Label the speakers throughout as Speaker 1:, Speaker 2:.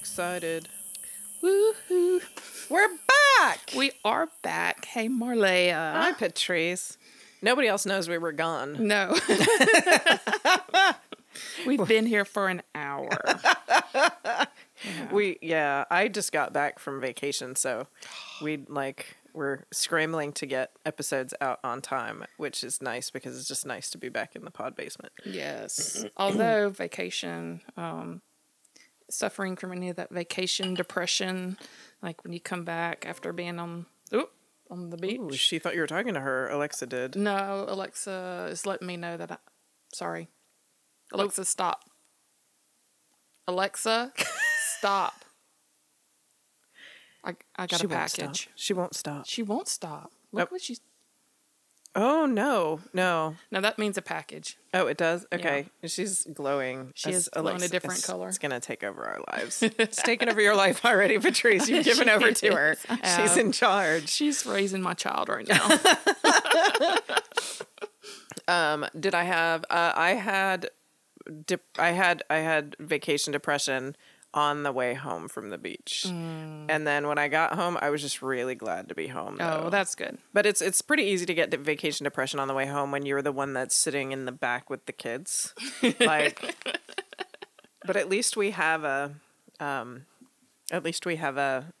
Speaker 1: Excited.
Speaker 2: Woohoo!
Speaker 1: We're back.
Speaker 2: We are back. Hey, Marleah.
Speaker 1: Hi, Patrice. Nobody else knows we were gone.
Speaker 2: No. We've been here for an hour.
Speaker 1: Yeah. We yeah, I just got back from vacation, so we like we're scrambling to get episodes out on time, which is nice because it's just nice to be back in the pod basement.
Speaker 2: Yes. Although vacation, um, suffering from any of that vacation depression, like when you come back after being on oop, on the beach. Ooh,
Speaker 1: she thought you were talking to her. Alexa did.
Speaker 2: No, Alexa is letting me know that I. Sorry, Alexa, stop. Alexa, stop. I I got
Speaker 1: she
Speaker 2: a package.
Speaker 1: Won't she won't stop.
Speaker 2: She won't stop. Look nope. what she's
Speaker 1: Oh no, no.
Speaker 2: No, that means a package.
Speaker 1: Oh, it does. Okay, yeah. she's glowing.
Speaker 2: She is glowing a different
Speaker 1: it's,
Speaker 2: color.
Speaker 1: It's gonna take over our lives. it's taken over your life already, Patrice. You've given over to her. She's in charge.
Speaker 2: She's raising my child right now.
Speaker 1: um, did I have? Uh, I had. Dip, I had. I had vacation depression on the way home from the beach. Mm. And then when I got home, I was just really glad to be home.
Speaker 2: Oh, though. Oh, that's good.
Speaker 1: But it's it's pretty easy to get vacation depression on the way home when you're the one that's sitting in the back with the kids. like But at least we have a um at least we have a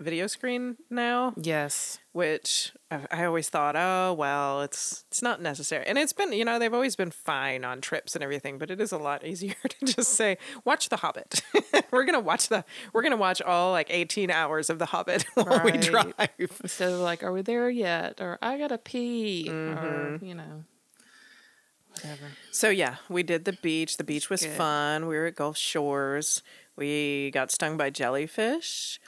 Speaker 1: video screen now.
Speaker 2: Yes.
Speaker 1: Which I, always thought, oh well, it's it's not necessary, and it's been you know they've always been fine on trips and everything, but it is a lot easier to just say watch The Hobbit. we're gonna watch the we're gonna watch all like eighteen hours of The Hobbit while right. we drive.
Speaker 2: So like, are we there yet? Or I gotta pee, mm-hmm. or you know. Whatever.
Speaker 1: So yeah, we did the beach. The beach was Good. fun. We were at Gulf Shores. We got stung by jellyfish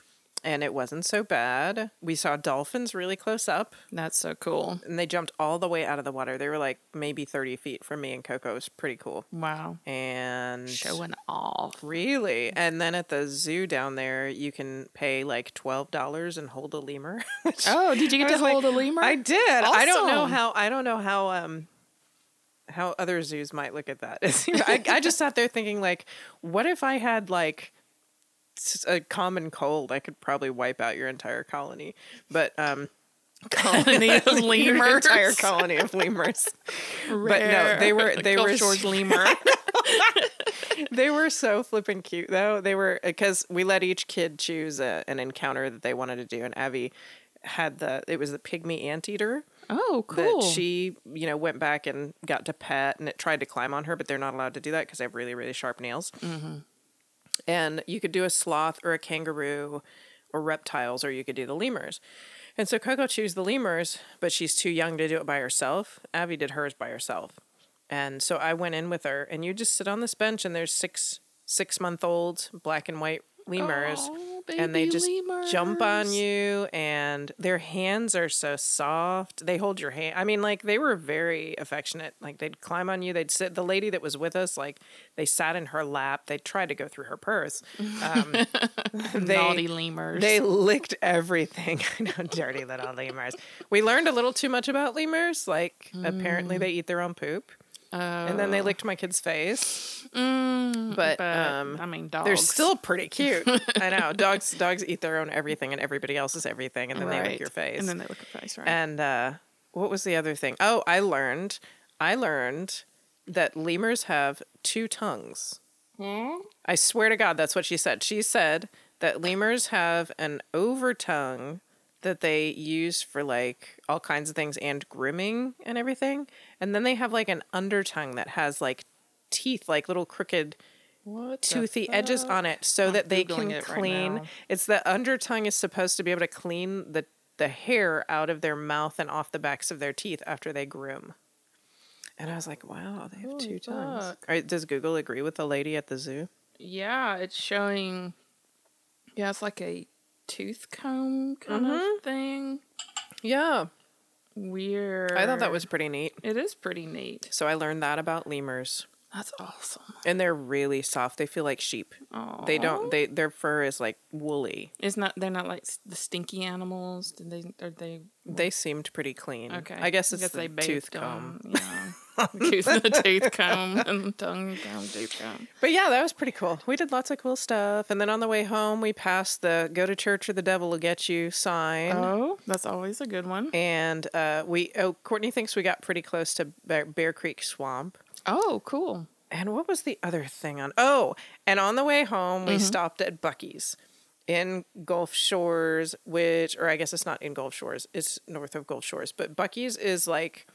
Speaker 1: and it wasn't so bad. We saw dolphins really close up.
Speaker 2: That's so cool.
Speaker 1: And they jumped all the way out of the water. They were like maybe 30 feet from me and Coco. It was pretty cool.
Speaker 2: Wow.
Speaker 1: And
Speaker 2: showing off.
Speaker 1: Really? And then at the zoo down there, you can pay like $12 and hold a lemur.
Speaker 2: oh, did you get to hold like, a lemur?
Speaker 1: I did. Awesome. I don't know how, I don't know how, um, how other zoos might look at that. I, I just sat there thinking, like, what if I had like a common cold, I could probably wipe out your entire colony. But um,
Speaker 2: colony of lemurs,
Speaker 1: entire colony of lemurs. but no, they were they Gulf were
Speaker 2: George lemur.
Speaker 1: they were so flippin' cute though. They were because we let each kid choose a, an encounter that they wanted to do, and Abby had the it was the pygmy anteater.
Speaker 2: Oh, cool.
Speaker 1: That she, you know, went back and got to pet, and it tried to climb on her, but they're not allowed to do that because they have really, really sharp nails. Mm-hmm. And you could do a sloth or a kangaroo or reptiles, or you could do the lemurs. And so Coco chose the lemurs, but she's too young to do it by herself. Abby did hers by herself. And so I went in with her, and you just sit on this bench, and there's six six month old black and white lemurs.
Speaker 2: Oh
Speaker 1: and they just
Speaker 2: lemurs.
Speaker 1: jump on you and their hands are so soft they hold your hand i mean like they were very affectionate like they'd climb on you they'd sit the lady that was with us like they sat in her lap they tried to go through her purse um,
Speaker 2: they, naughty lemurs
Speaker 1: they licked everything i know dirty little lemurs we learned a little too much about lemurs like mm. apparently they eat their own poop Oh. And then they oh. licked my kid's face.
Speaker 2: Mm,
Speaker 1: but, but, um,
Speaker 2: I mean, dogs.
Speaker 1: They're still pretty cute. I know dogs. Dogs eat their own everything, and everybody else's everything, and then
Speaker 2: right.
Speaker 1: they lick your face.
Speaker 2: And then they lick your face, right?
Speaker 1: And uh, what was the other thing? Oh, I learned. I learned that lemurs have two tongues.
Speaker 2: Hmm?
Speaker 1: I swear to God, that's what she said. She said that lemurs have an over tongue that they use for like all kinds of things and grooming and everything. And then they have like an undertongue that has like teeth, like little crooked
Speaker 2: what
Speaker 1: toothy edges on it so I'm that they Googling can clean. Right it's the undertongue is supposed to be able to clean the the hair out of their mouth and off the backs of their teeth after they groom. And I was like, wow, they have Holy two tongues. Right, does Google agree with the lady at the zoo?
Speaker 2: yeah, it's showing. Yeah, it's like a tooth comb kind
Speaker 1: Mm-hmm.
Speaker 2: of thing.
Speaker 1: Yeah.
Speaker 2: Weird.
Speaker 1: I thought that was pretty neat.
Speaker 2: It is pretty neat.
Speaker 1: So I learned that about lemurs.
Speaker 2: That's awesome.
Speaker 1: And they're really soft. They feel like sheep. They don't they their fur is like woolly.
Speaker 2: It's not. They're not like the stinky animals. Did they? Are they?
Speaker 1: They seemed pretty clean.
Speaker 2: Okay.
Speaker 1: I guess it's the
Speaker 2: bathed
Speaker 1: tooth
Speaker 2: them,
Speaker 1: comb.
Speaker 2: Yeah. tooth, the tooth comb and tongue comb, tooth comb.
Speaker 1: But yeah, that was pretty cool. We did lots of cool stuff. And then on the way home, we passed the "Go to church or the devil will get you" sign.
Speaker 2: Oh, that's always a good one.
Speaker 1: And uh, we, oh, Courtney thinks we got pretty close to Bear, Bear Creek Swamp.
Speaker 2: Oh, cool.
Speaker 1: And what was the other thing on? Oh, and on the way home, we stopped at Buc-ee's in Gulf Shores, which, or I guess it's not in Gulf Shores, it's north of Gulf Shores. But Buc-ee's is like,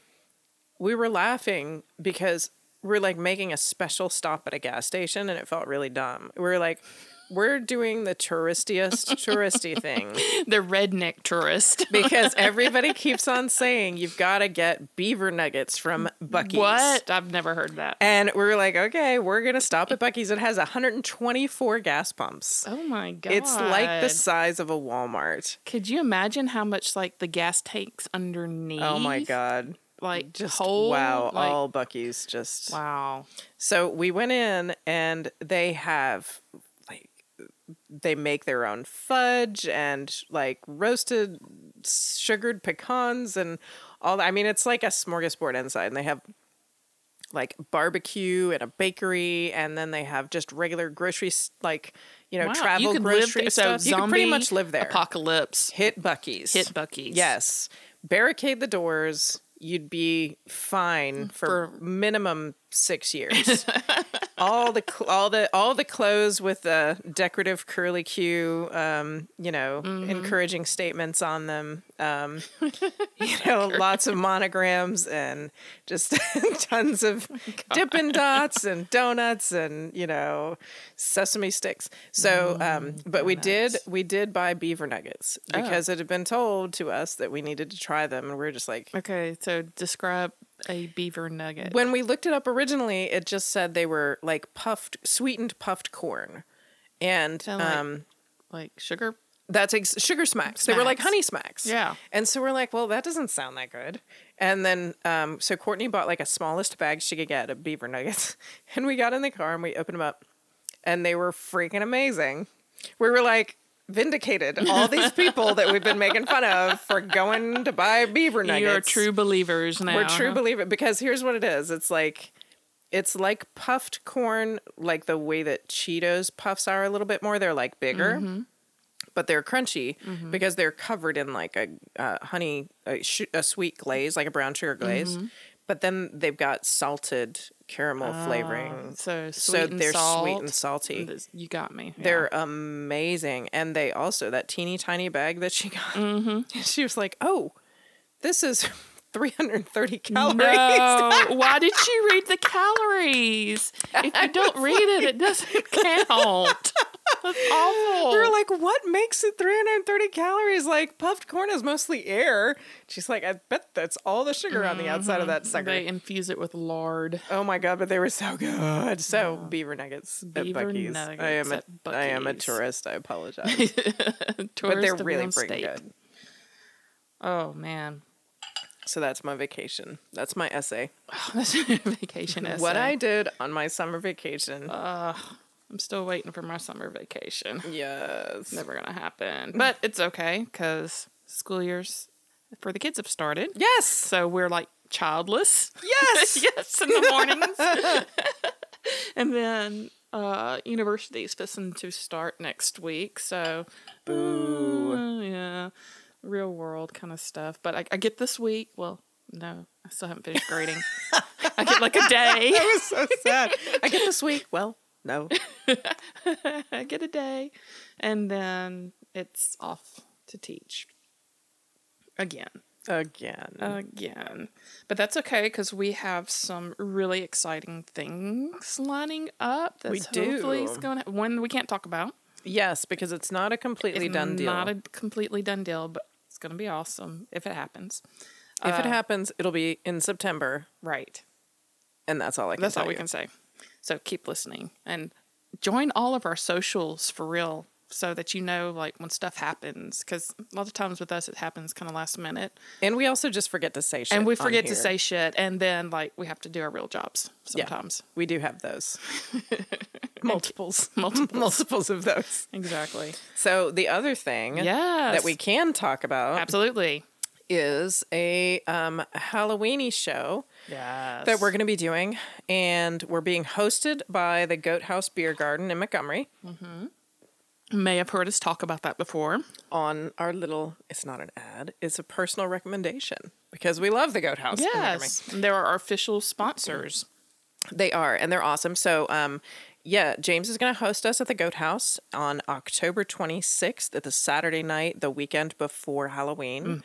Speaker 1: we were laughing because we're like making a special stop at a gas station and it felt really dumb. We were like, we're doing the touristiest touristy thing
Speaker 2: The redneck tourist.
Speaker 1: because everybody keeps on saying you've got to get beaver nuggets from Buc-ee's.
Speaker 2: What? I've never heard that.
Speaker 1: And we were like, okay, we're gonna stop at Buc-ee's. It has 124 gas pumps.
Speaker 2: Oh my god!
Speaker 1: It's like the size of a Walmart.
Speaker 2: Could you imagine how much like the gas tanks underneath?
Speaker 1: Oh my god!
Speaker 2: Like
Speaker 1: Just
Speaker 2: whole,
Speaker 1: wow!
Speaker 2: like-
Speaker 1: all Buc-ee's just
Speaker 2: wow.
Speaker 1: So we went in and they have like they make their own fudge and like roasted sugared pecans and all that. I mean, it's like a smorgasbord inside, and they have like barbecue and a bakery, and then they have just regular grocery like you know
Speaker 2: Wow,
Speaker 1: travel
Speaker 2: you
Speaker 1: grocery
Speaker 2: there-
Speaker 1: stuff.
Speaker 2: So
Speaker 1: you could pretty much live there.
Speaker 2: Apocalypse.
Speaker 1: Hit Buc-ee's.
Speaker 2: Hit Buc-ee's.
Speaker 1: Yes. Barricade the doors. You'd be fine mm, for,
Speaker 2: For-
Speaker 1: minimum six years. all the cl- all the all the clothes with the decorative curly Q, um, you know,
Speaker 2: Mm-hmm.
Speaker 1: encouraging statements on them. Um, you know, lots of monograms and just tons of Dippin' Dots and donuts and you know sesame sticks. So, um, but we did we did buy beaver nuggets because it had been told to us that we needed to try them, and we are just like.
Speaker 2: Okay, so describe a beaver nugget.
Speaker 1: When we looked it up originally, it just said they were like puffed, sweetened puffed corn, and
Speaker 2: like-
Speaker 1: um,
Speaker 2: like sugar.
Speaker 1: that's ex- sugar smacks. They were like
Speaker 2: Smacks.
Speaker 1: honey smacks.
Speaker 2: Yeah.
Speaker 1: And so we're like, well, that doesn't sound that good. And then, um, so Courtney bought like a smallest bag she could get of beaver nuggets, and we got in the car and we opened them up, and they were freaking amazing. We were like vindicated all these people that we've been making fun of for going to buy beaver nuggets.
Speaker 2: You're true believers now.
Speaker 1: We're true
Speaker 2: huh?
Speaker 1: believer because here's what it is. It's like it's like puffed corn, like the way that Cheetos puffs are a little bit more. They're like bigger,
Speaker 2: Mm-hmm.
Speaker 1: but they're crunchy because they're covered in like a uh, honey, a, sh- a sweet glaze, like a brown sugar glaze.
Speaker 2: Mm-hmm.
Speaker 1: But then they've got salted caramel flavoring,
Speaker 2: So sweet
Speaker 1: so
Speaker 2: and
Speaker 1: they're
Speaker 2: salt.
Speaker 1: sweet and salty.
Speaker 2: You got me. yeah.
Speaker 1: They're amazing. And they also, that teeny tiny bag that she got,
Speaker 2: Mm-hmm.
Speaker 1: she was like, oh, this is 330 calories.
Speaker 2: No, why did she read the calories? If you don't read it, it doesn't count. That's awful.
Speaker 1: We were like, what makes it 330 calories? Like, puffed corn is mostly air. She's like, I bet that's all the sugar on the outside of that mm-hmm. sucker.
Speaker 2: they infuse it with lard.
Speaker 1: oh my God, but they were so good. So, beaver nuggets
Speaker 2: Beaver
Speaker 1: at Buc-ee's. I am,
Speaker 2: nuggets
Speaker 1: a, I am a tourist. I apologize. but they're really freaking
Speaker 2: State.
Speaker 1: good.
Speaker 2: Oh man,
Speaker 1: So, that's my vacation. That's my essay.
Speaker 2: that's a vacation essay.
Speaker 1: What I did on my summer vacation.
Speaker 2: I'm still waiting for my summer vacation.
Speaker 1: yes.
Speaker 2: Never gonna happen, but it's okay because school years for the kids have started.
Speaker 1: Yes.
Speaker 2: So we're like childless.
Speaker 1: Yes.
Speaker 2: yes, in the mornings. and then uh university's fixing to start next week. So Boo. yeah. Real world kind of stuff. But I, I get this week. Well, no, I still haven't finished grading. I get like a day.
Speaker 1: That was so sad. I get this week. Well, no.
Speaker 2: I get a day. And then it's off to teach. Again.
Speaker 1: Again.
Speaker 2: again. But that's okay because we have some really exciting things lining up. That's
Speaker 1: We do.
Speaker 2: Hopefully, going to one we can't talk about.
Speaker 1: Yes, because it's not a completely
Speaker 2: It's
Speaker 1: done deal.
Speaker 2: Not a completely done deal, but it's going to be awesome if it happens.
Speaker 1: if it uh, happens, it'll be in September,
Speaker 2: Right.
Speaker 1: and that's all I can. Say.
Speaker 2: That's all
Speaker 1: tell
Speaker 2: we can say. So keep listening and join all of our socials for real so that you know like when stuff happens because a lot of times with us it happens kind of last minute
Speaker 1: And we also just forget to say shit.
Speaker 2: and we forget to say shit and then like we have to do our real jobs
Speaker 1: Yeah.
Speaker 2: sometimes
Speaker 1: We do have those. Multiples.
Speaker 2: Multiples.
Speaker 1: Multiples of those.
Speaker 2: exactly
Speaker 1: So the other thing
Speaker 2: yes
Speaker 1: that we can talk about
Speaker 2: absolutely
Speaker 1: is a um, Halloweeny show
Speaker 2: yes
Speaker 1: that we're going to be doing, and we're being hosted by the Goat House Beer Garden in Montgomery
Speaker 2: may have heard us talk about that before
Speaker 1: on our little. It's not an ad; it's a personal recommendation because we love the Goat House.
Speaker 2: yes they're our official sponsors
Speaker 1: They are, and they're awesome. So, um, yeah, James is going to host us at the Goat House on October 26th at the Saturday night, the weekend before Halloween.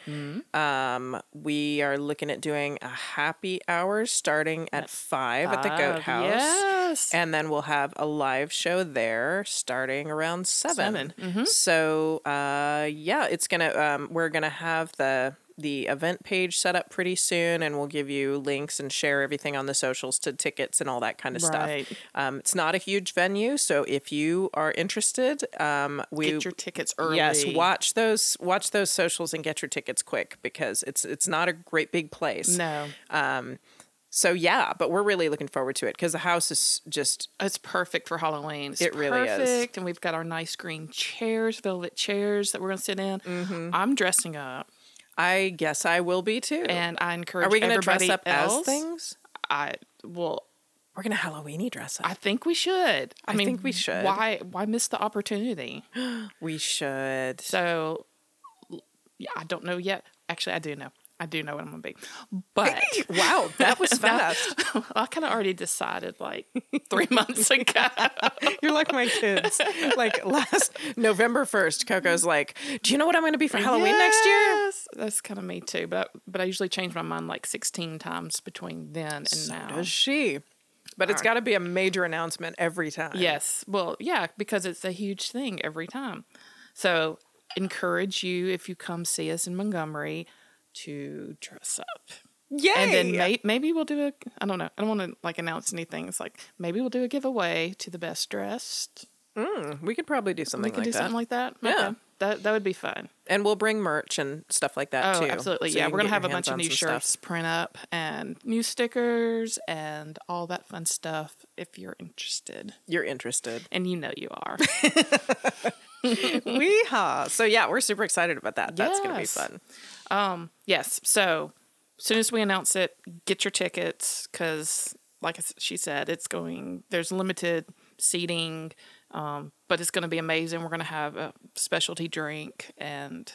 Speaker 1: Um, we are looking at doing a happy hour starting at five at the Goat House.
Speaker 2: yes
Speaker 1: And then we'll have a live show there starting around seven.
Speaker 2: Seven,
Speaker 1: So, uh, yeah, it's gonna. Um, we're gonna have the the event page set up pretty soon, and we'll give you links and share everything on the socials to tickets and all that kind of
Speaker 2: Right.
Speaker 1: stuff. Um, it's not a huge venue, so if you are interested, um, we
Speaker 2: get your tickets early
Speaker 1: yes watch those watch those socials and get your tickets quick because it's it's not a great big place.
Speaker 2: no
Speaker 1: So yeah, but we're really looking forward to it because the house is just
Speaker 2: It's perfect for Halloween. It's
Speaker 1: It really is.
Speaker 2: And we've got our nice green chairs, velvet chairs that we're going to sit in.
Speaker 1: Mm-hmm.
Speaker 2: I'm dressing up,
Speaker 1: I guess I will be too.
Speaker 2: and I encourage
Speaker 1: Are we going to dress up
Speaker 2: else.
Speaker 1: as things?
Speaker 2: I well,
Speaker 1: We're going to Halloweeny dress up.
Speaker 2: I think we should. I,
Speaker 1: I
Speaker 2: mean,
Speaker 1: think we should.
Speaker 2: Why? Why miss the opportunity?
Speaker 1: we should.
Speaker 2: So, yeah, I don't know yet. Actually, I do know. I do know what I'm going to be, but
Speaker 1: wow, that was fast.
Speaker 2: I kind of already decided like three months ago.
Speaker 1: You're like my kids. Like last November 1st, Coco's like, Do you know what I'm going to be for Halloween next year?
Speaker 2: That's kind of me too, but but I usually change my mind like 16 times between then and
Speaker 1: So
Speaker 2: now.
Speaker 1: does she. But it's got to be a major announcement every time.
Speaker 2: Yes. Well, yeah, because it's a huge thing every time. So, encourage you if you come see us in Montgomery to dress up.
Speaker 1: Yay!
Speaker 2: And then may- maybe we'll do a I don't know. I don't want to like announce anything. It's like maybe we'll do a giveaway to the best dressed.
Speaker 1: Mm, we could probably do something
Speaker 2: we could
Speaker 1: like
Speaker 2: do
Speaker 1: that.
Speaker 2: something like that.
Speaker 1: Yeah.
Speaker 2: Okay. That that would be fun.
Speaker 1: and we'll bring merch and stuff like that
Speaker 2: Oh,
Speaker 1: too.
Speaker 2: absolutely.
Speaker 1: so
Speaker 2: yeah, we're going to have a bunch of new shirts
Speaker 1: stuff.
Speaker 2: print up and new stickers and all that fun stuff if you're interested.
Speaker 1: You're interested.
Speaker 2: And you know you are.
Speaker 1: Weehaw. So yeah, we're super excited about that. That's going to be
Speaker 2: Yes.
Speaker 1: Fun.
Speaker 2: yes. So, as soon as we announce it, get your tickets because, like she said, it's going, there's limited seating, um, but it's going to be amazing. We're going to have a specialty drink and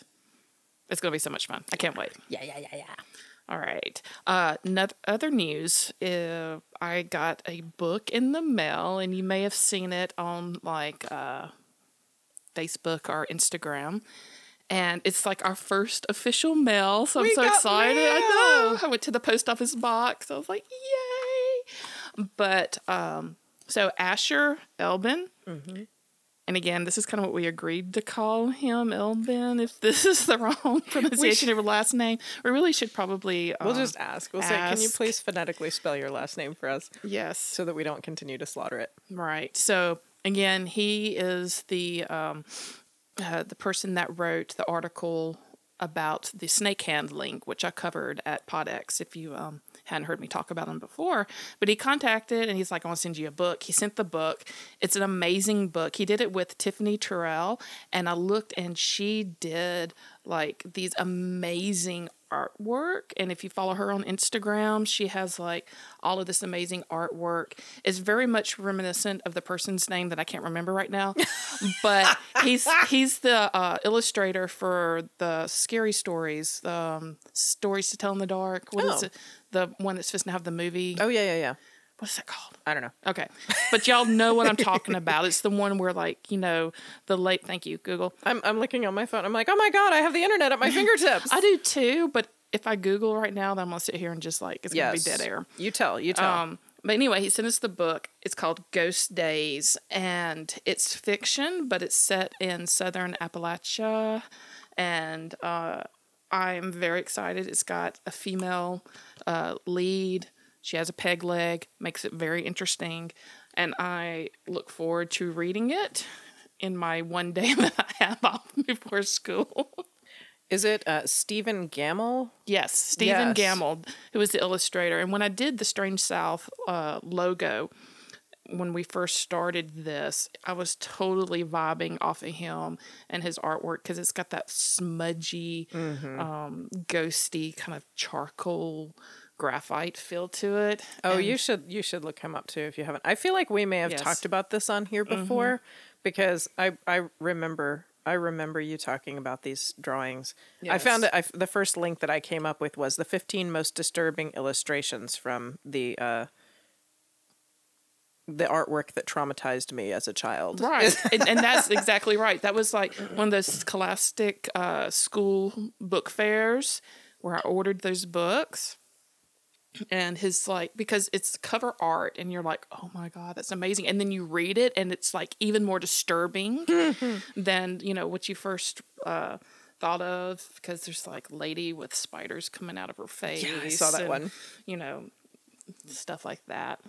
Speaker 2: it's going to be so much fun. I can't wait.
Speaker 1: Yeah, yeah, yeah, yeah.
Speaker 2: All right. Uh, other news. Uh, I got a book in the mail, and you may have seen it on like uh, Facebook or Instagram. And it's like our first official mail, so
Speaker 1: We
Speaker 2: I'm so excited. I know. I went to the post office box. I was like, "Yay!" But um, so Asher Elbin,
Speaker 1: Mm-hmm.
Speaker 2: and again, this is kind of what we agreed to call him, Elbin. If this is the wrong pronunciation of her last name, we really should probably.
Speaker 1: We'll
Speaker 2: um,
Speaker 1: just ask. We'll say, can you please phonetically spell your last name for us
Speaker 2: yes,
Speaker 1: so that we don't continue to slaughter it?
Speaker 2: right. So again, he is the um, uh, the person that wrote the article about the snake handling, which I covered at Podex. If you um, hadn't heard me talk about him before, but he contacted and he's like, "I want to send you a book." He sent the book. It's an amazing book. He did it with Tiffany Terrell, and I looked, and she did like these amazing artwork. And if you follow her on Instagram, she has like all of this amazing artwork. It's very much reminiscent of the person's name that I can't remember right now, but he's he's the uh, illustrator for the scary stories, the um, stories to tell in the dark. What is
Speaker 1: Oh.
Speaker 2: it? The one that's supposed to have the movie.
Speaker 1: Oh yeah, yeah, yeah.
Speaker 2: What's that called?
Speaker 1: I don't know.
Speaker 2: Okay. But y'all know what I'm talking about. It's the one where like, you know, the late thank you, Google.
Speaker 1: I'm I'm looking on my phone. I'm like, oh my god, I have the internet at my fingertips.
Speaker 2: I do too, but if I Google right now, then I'm gonna sit here and just like it's
Speaker 1: yes.
Speaker 2: gonna be dead air.
Speaker 1: You tell. You tell.
Speaker 2: Um, but anyway, he sent us the book. It's called Ghost Days, and it's fiction, but it's set in southern Appalachia, and uh, I'm very excited. It's got a female uh, lead. She has a peg leg, makes it very interesting, and I look forward to reading it in my one day that I have off before school.
Speaker 1: Is it uh, Stephen Gammell?
Speaker 2: Yes, Stephen
Speaker 1: Yes.
Speaker 2: Gammell, who was the illustrator. And when I did the Strange South uh, logo, when we first started this, I was totally vibing off of him and his artwork because it's got that smudgy,
Speaker 1: Mm-hmm.
Speaker 2: um, ghosty kind of charcoal graphite feel to it.
Speaker 1: Oh,
Speaker 2: And-
Speaker 1: you should you should look him up too if you haven't. I feel like we may have
Speaker 2: Yes.
Speaker 1: talked about this on here before because I I remember I remember you talking about these drawings. I found it. I, the first link that I came up with was the 15 most disturbing illustrations from the uh, the artwork that traumatized me as a child.
Speaker 2: Right. and, and that's exactly right. That was like one of those scholastic uh, school book fairs where I ordered those books. And his like because it's cover art and you're like, oh my God, that's amazing. And then you read it and it's like even more disturbing than, you know, what you first uh thought of because there's like lady with spiders coming out of her face.
Speaker 1: I saw that
Speaker 2: and,
Speaker 1: one.
Speaker 2: You know, stuff like that.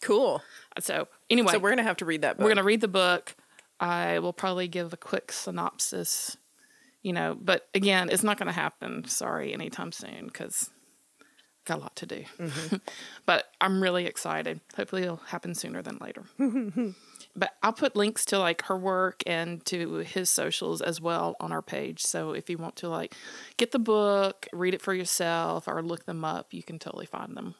Speaker 1: Cool.
Speaker 2: So anyway,
Speaker 1: So we're gonna have to read that book.
Speaker 2: we're gonna read the book. I will probably give a quick synopsis, you know, but again, it's not gonna happen. Sorry, anytime soon because got a lot to do. Mm-hmm. but I'm really excited. Hopefully, it'll happen sooner than later. but I'll put links to like her work and to his socials as well on our page. So if you want to like get the book, read it for yourself, or look them up, you can totally find them.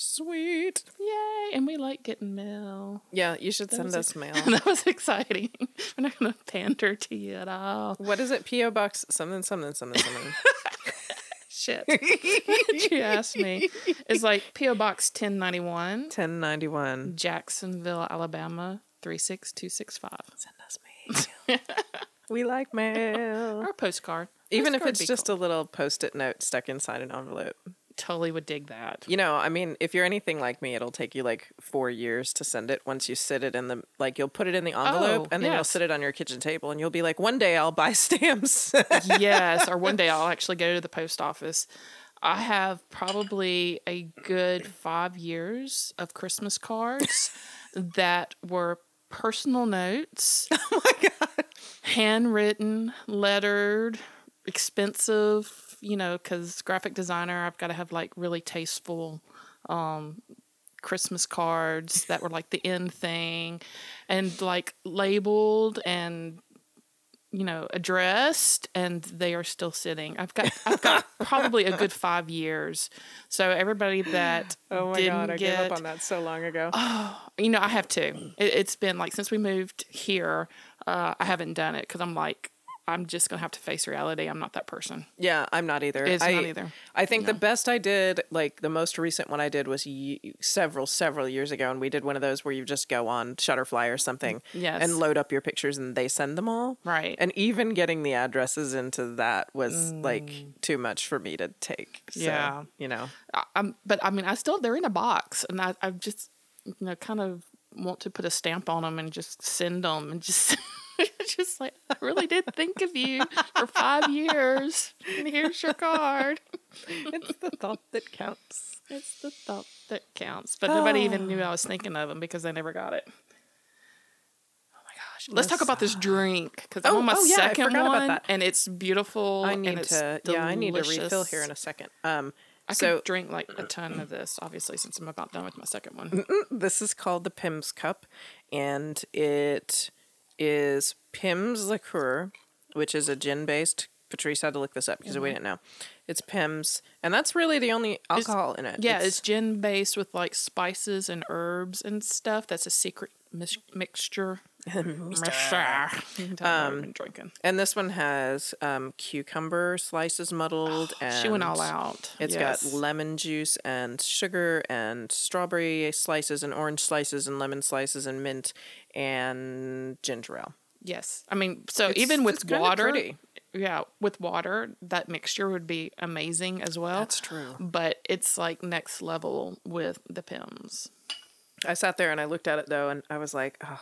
Speaker 1: Sweet.
Speaker 2: Yay! And we like getting mail.
Speaker 1: Yeah, you should send us mail.
Speaker 2: that was exciting. We're not going to pander to you at all.
Speaker 1: What is it? PO box something something something something.
Speaker 2: Shit. you asked me. It's like P.O. Box 1091,
Speaker 1: 1091.
Speaker 2: Jacksonville, Alabama 36265.
Speaker 1: Send us mail. we like mail.
Speaker 2: Or a postcard.
Speaker 1: Even if it's just
Speaker 2: cool.
Speaker 1: a little post-it note stuck inside an envelope.
Speaker 2: Totally would dig that.
Speaker 1: You know, I mean, if you're anything like me, it'll take you like four years to send it. Once you sit it in the like, you'll put it in the envelope,
Speaker 2: Oh,
Speaker 1: and then you'll sit it on your kitchen table, and you'll be like, one day I'll buy stamps.
Speaker 2: yes, or one day I'll actually go to the post office. I have probably a good five years of Christmas cards that were personal notes. Oh my God. Handwritten, lettered, expensive, you know, because graphic designer, I've got to have like really tasteful um, Christmas cards that were like the end thing and like labeled and you know addressed and they are still sitting. I've got i've got probably a good five years. So everybody that
Speaker 1: oh my
Speaker 2: didn't
Speaker 1: god, I
Speaker 2: get
Speaker 1: gave up on that so long ago.
Speaker 2: oh you know i have to. It, it's been like since we moved here uh, i haven't done it because i'm like i'm just gonna have to face reality i'm not that person
Speaker 1: Yeah, I'm not either.
Speaker 2: It's
Speaker 1: I,
Speaker 2: not either.
Speaker 1: I think the best I did, like the most recent one I did was ye- several, several years ago, and we did one of those where you just go on Shutterfly or something,
Speaker 2: Yes.
Speaker 1: and load up your pictures, and they send them all.
Speaker 2: Right.
Speaker 1: And even getting the addresses into that was like too much for me to take. So,
Speaker 2: Mm. Yeah.
Speaker 1: you know.
Speaker 2: I, I'm, but I mean, I still they're in a box, and I, I just you know kind of want to put a stamp on them and just send them and just. just like I really did think of you for five years. And here's your card.
Speaker 1: it's the thought that counts.
Speaker 2: It's the thought that counts. But nobody even knew I was thinking of them because they never got it. Oh my gosh! Let's talk about this drink because I'm
Speaker 1: Oh,
Speaker 2: on my
Speaker 1: oh, yeah,
Speaker 2: second one,
Speaker 1: that.
Speaker 2: and it's beautiful.
Speaker 1: I need to. Yeah, I need to refill here in a second. Um,
Speaker 2: I
Speaker 1: so
Speaker 2: could drink like a ton of this, obviously, since I'm about done with my second one.
Speaker 1: this is called the Pimm's Cup, and it is Pimm's liqueur, which is a gin based. Patrice had to look this up because
Speaker 2: Mm-hmm.
Speaker 1: we didn't know. It's Pimm's, and that's really the only alcohol in it.
Speaker 2: Yeah, it's, gin based with like spices and herbs and stuff. That's a secret mis- mixture. You um, drinking.
Speaker 1: and this one has um, cucumber slices muddled, and
Speaker 2: She went all out.
Speaker 1: It's
Speaker 2: Yes.
Speaker 1: got lemon juice and sugar and strawberry slices and orange slices and lemon slices and mint and ginger ale.
Speaker 2: Yes, I mean, so
Speaker 1: It's-
Speaker 2: even with water,
Speaker 1: pretty.
Speaker 2: yeah, with water, that mixture would be amazing as well.
Speaker 1: That's true.
Speaker 2: But it's like next level with the Pimm's.
Speaker 1: I sat there and I looked at it though, and I was like, oh,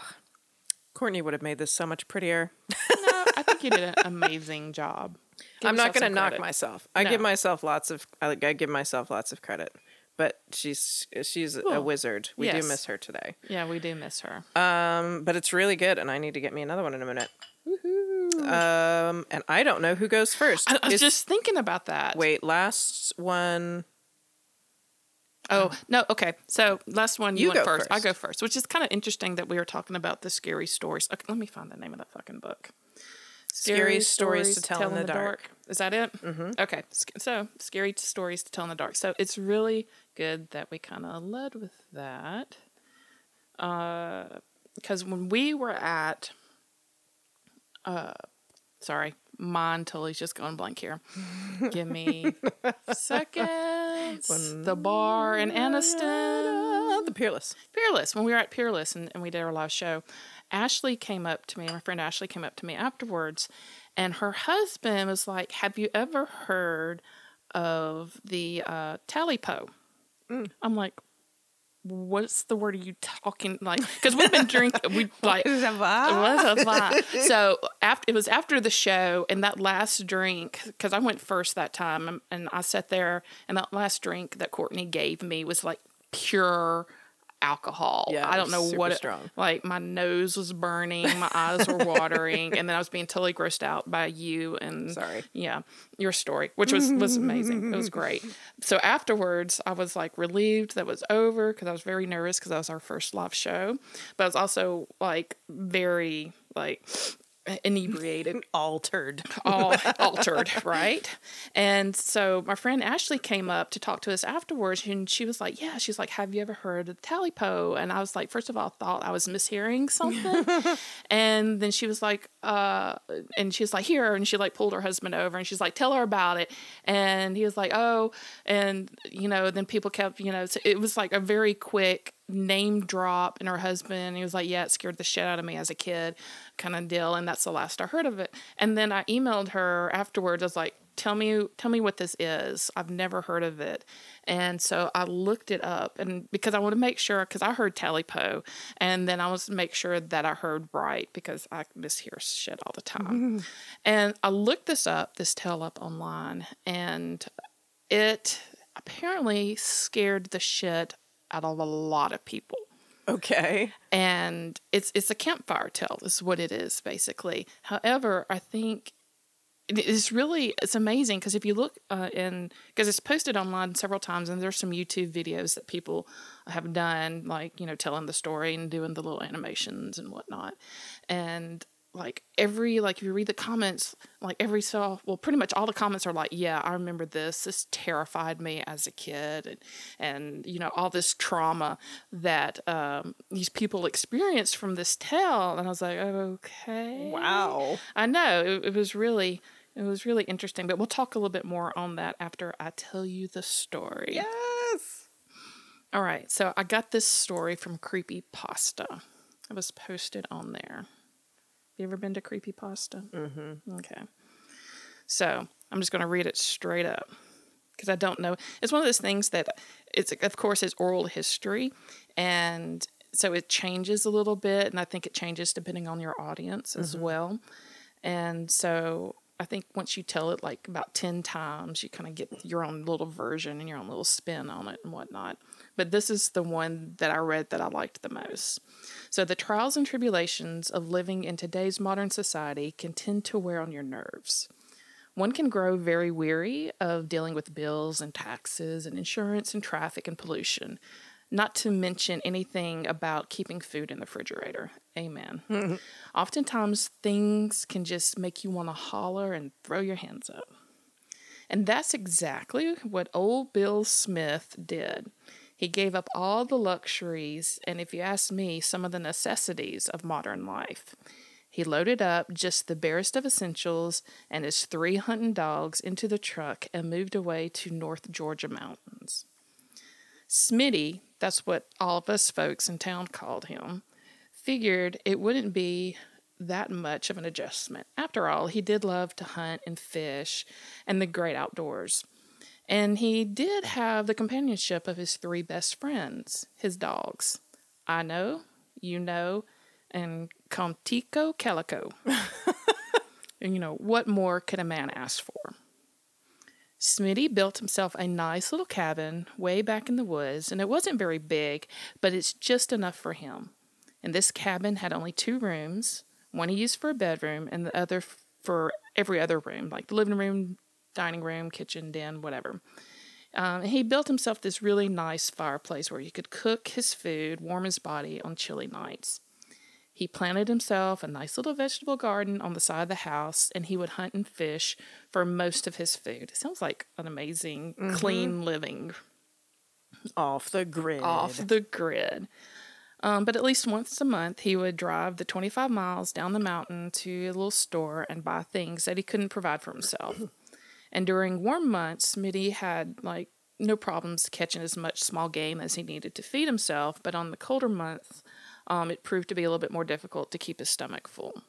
Speaker 1: Courtney would have made this so much prettier.
Speaker 2: No, I think you did an amazing job. Give
Speaker 1: I'm not going to knock
Speaker 2: credit.
Speaker 1: myself. I give myself lots of. I, I give myself lots of credit, but she's she's a wizard. We
Speaker 2: Yes.
Speaker 1: do miss her today.
Speaker 2: Yeah, we do miss her.
Speaker 1: Um, but it's really good, and I need to get me another one in a minute. Um, and I don't know who goes first.
Speaker 2: I, I was
Speaker 1: Is-
Speaker 2: just thinking about that.
Speaker 1: wait. Last one.
Speaker 2: Oh no, okay. So last one you,
Speaker 1: You
Speaker 2: went
Speaker 1: go
Speaker 2: first. I
Speaker 1: first.
Speaker 2: go first, which is kind of interesting that we were talking about the scary stories. Okay, let me find the name of that fucking book.
Speaker 1: Scary Stories to Tell in the Dark.
Speaker 2: Is that it? Mm-hmm. Okay. So scary stories to tell in the dark. So it's really good that we kind of led with that, because when we were at, uh, sorry, mine totally just going blank here. Give me seconds. the bar in Anniston.
Speaker 1: The Peerless.
Speaker 2: Peerless. When we were at Peerless and, and we did our live show, Ashley came up to me, my friend Ashley came up to me afterwards, and her husband was like, Have you ever heard of the uh, Tailypo? I'm like, What's the word are you talking like? Because we've been drinking, we like it was a vibe. So after it was after the show and that last drink, because I went first that time, and, and I sat there, and that last drink that Courtney gave me was like pure alcohol.
Speaker 1: Yeah,
Speaker 2: I don't know what it,
Speaker 1: strong.
Speaker 2: like my nose was burning, my eyes were watering, and then I was being totally grossed out by you and
Speaker 1: Sorry.
Speaker 2: yeah, your story, which was was amazing. It was great. So afterwards, I was like relieved that was over because I was very nervous because that was our first live show, but I was also like very like inebriated
Speaker 1: Altered.
Speaker 2: all altered, right? And so my friend Ashley came up to talk to us afterwards, and she was like, "Yeah." She's like, "Have you ever heard of the Tailypo?" And I was like, first of all, I thought I was mishearing something, and then she was like, "Uh," and she was like, "Here," and she like pulled her husband over, and she's like, "Tell her about it," and he was like, "Oh," and you know, then people kept, you know, so it was like a very quick name drop and her husband he was like yeah it scared the shit out of me as a kid kind of deal and that's the last i heard of it. And then i emailed her afterwards i was like tell me tell me what this is. I've never heard of it. And so i looked it up and because i want to make sure because i heard tailypo and then i was to make sure that i heard right because i mishear shit all the time. And i looked this up this tale up online and it apparently scared the shit out of a lot of people.
Speaker 1: Okay.
Speaker 2: and it's it's a campfire tale is what it is basically. However i think it is really it's amazing because if you look uh, in because it's posted online several times and there's some youtube videos that people have done like you know telling the story and doing the little animations and whatnot. And like every like if you read the comments like every so well pretty much all the comments are like yeah i remember this this terrified me as a kid and and you know all this trauma that um, these people experienced from this tale and i was like okay
Speaker 1: Wow.
Speaker 2: I know it, it was really it was really interesting, but we'll talk a little bit more on that after I tell you the story.
Speaker 1: Yes.
Speaker 2: All right, so I got this story from Creepy Pasta. It was posted on there. You ever been to Creepy Pasta? Mm-hmm. Okay. So I'm just going to read it straight up because I don't know. It's one of those things that it's of course it's oral history, and so it changes a little bit, and I think it changes depending on your audience as well. And so I think once you tell it like about 10 times, you kind of get your own little version and your own little spin on it and whatnot. But this is the one that I read that I liked the most. So, the trials and tribulations of living in today's modern society can tend to wear on your nerves. One can grow very weary of dealing with bills and taxes and insurance and traffic and pollution, not to mention anything about keeping food in the refrigerator. Amen. Oftentimes, things can just make you want to holler and throw your hands up. And that's exactly what old Bill Smith did. He gave up all the luxuries and, if you ask me, some of the necessities of modern life. He loaded up just the barest of essentials and his three hunting dogs into the truck and moved away to North Georgia mountains. Smitty, that's what all of us folks in town called him, figured it wouldn't be that much of an adjustment. After all, he did love to hunt and fish and the great outdoors. And he did have the companionship of his three best friends, his dogs. I know, you know, and Contico Calico. and you know, what more could a man ask for? Smitty built himself a nice little cabin way back in the woods, and it wasn't very big, but it's just enough for him. And this cabin had only two rooms one he used for a bedroom, and the other for every other room, like the living room, dining room, kitchen, den, whatever. Um, he built himself this really nice fireplace where he could cook his food, warm his body on chilly nights. He planted himself a nice little vegetable garden on the side of the house, and he would hunt and fish for most of his food. It sounds like an amazing, mm-hmm. clean living.
Speaker 1: Off the grid.
Speaker 2: Off the grid. Um, but at least once a month, he would drive the 25 miles down the mountain to a little store and buy things that he couldn't provide for himself. and during warm months, Smitty had like no problems catching as much small game as he needed to feed himself. But on the colder months, um, it proved to be a little bit more difficult to keep his stomach full.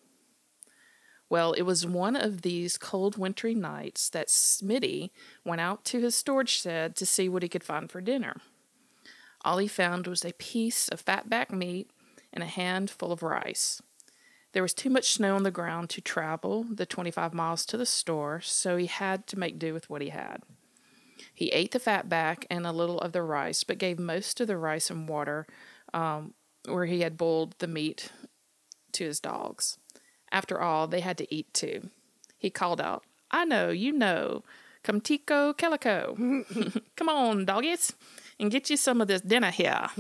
Speaker 2: Well, it was one of these cold wintry nights that Smitty went out to his storage shed to see what he could find for dinner. All he found was a piece of fatback meat and a handful of rice. There was too much snow on the ground to travel the 25 miles to the store, so he had to make do with what he had. He ate the fatback and a little of the rice, but gave most of the rice and water um, where he had boiled the meat to his dogs. After all, they had to eat too. He called out, I know, you know. Come tico calico. Come on, doggies, and get you some of this dinner here.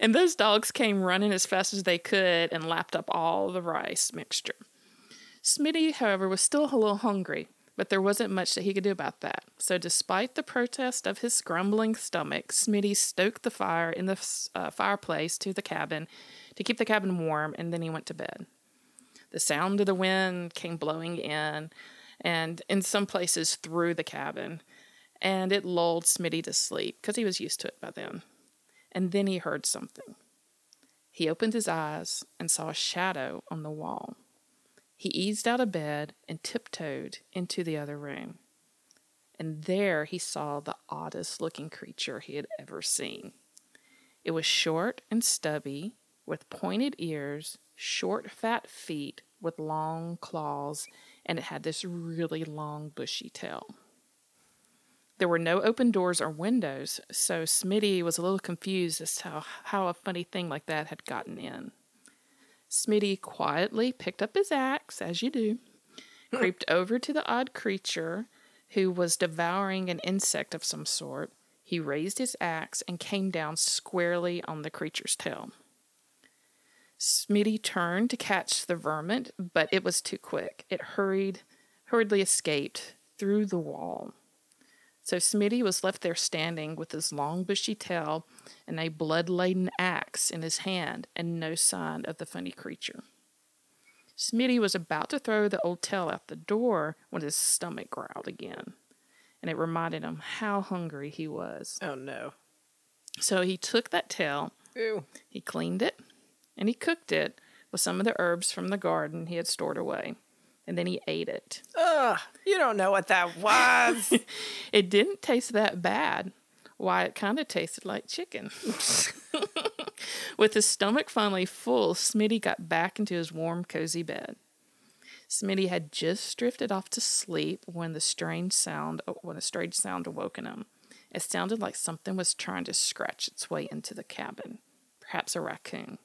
Speaker 2: and those dogs came running as fast as they could and lapped up all the rice mixture. Smitty, however, was still a little hungry, but there wasn't much that he could do about that. So, despite the protest of his grumbling stomach, Smitty stoked the fire in the uh, fireplace to the cabin to keep the cabin warm, and then he went to bed. The sound of the wind came blowing in, and in some places through the cabin, and it lulled Smitty to sleep because he was used to it by then. And then he heard something. He opened his eyes and saw a shadow on the wall. He eased out of bed and tiptoed into the other room. And there he saw the oddest looking creature he had ever seen. It was short and stubby, with pointed ears, short, fat feet with long claws, and it had this really long, bushy tail. There were no open doors or windows, so Smitty was a little confused as to how, how a funny thing like that had gotten in. Smitty quietly picked up his axe, as you do, hmm. creeped over to the odd creature who was devouring an insect of some sort. He raised his axe and came down squarely on the creature's tail. Smitty turned to catch the vermin, but it was too quick. It hurried, hurriedly escaped through the wall. So Smitty was left there standing with his long bushy tail and a blood laden axe in his hand and no sign of the funny creature. Smitty was about to throw the old tail out the door when his stomach growled again, and it reminded him how hungry he was.
Speaker 1: Oh no.
Speaker 2: So he took that tail,
Speaker 1: Ew.
Speaker 2: he cleaned it, and he cooked it with some of the herbs from the garden he had stored away and then he ate it.
Speaker 1: Ugh, you don't know what that was.
Speaker 2: it didn't taste that bad. Why, it kind of tasted like chicken. With his stomach finally full, Smitty got back into his warm, cozy bed. Smitty had just drifted off to sleep when the strange sound uh, when a strange sound awoke him. It sounded like something was trying to scratch its way into the cabin, perhaps a raccoon.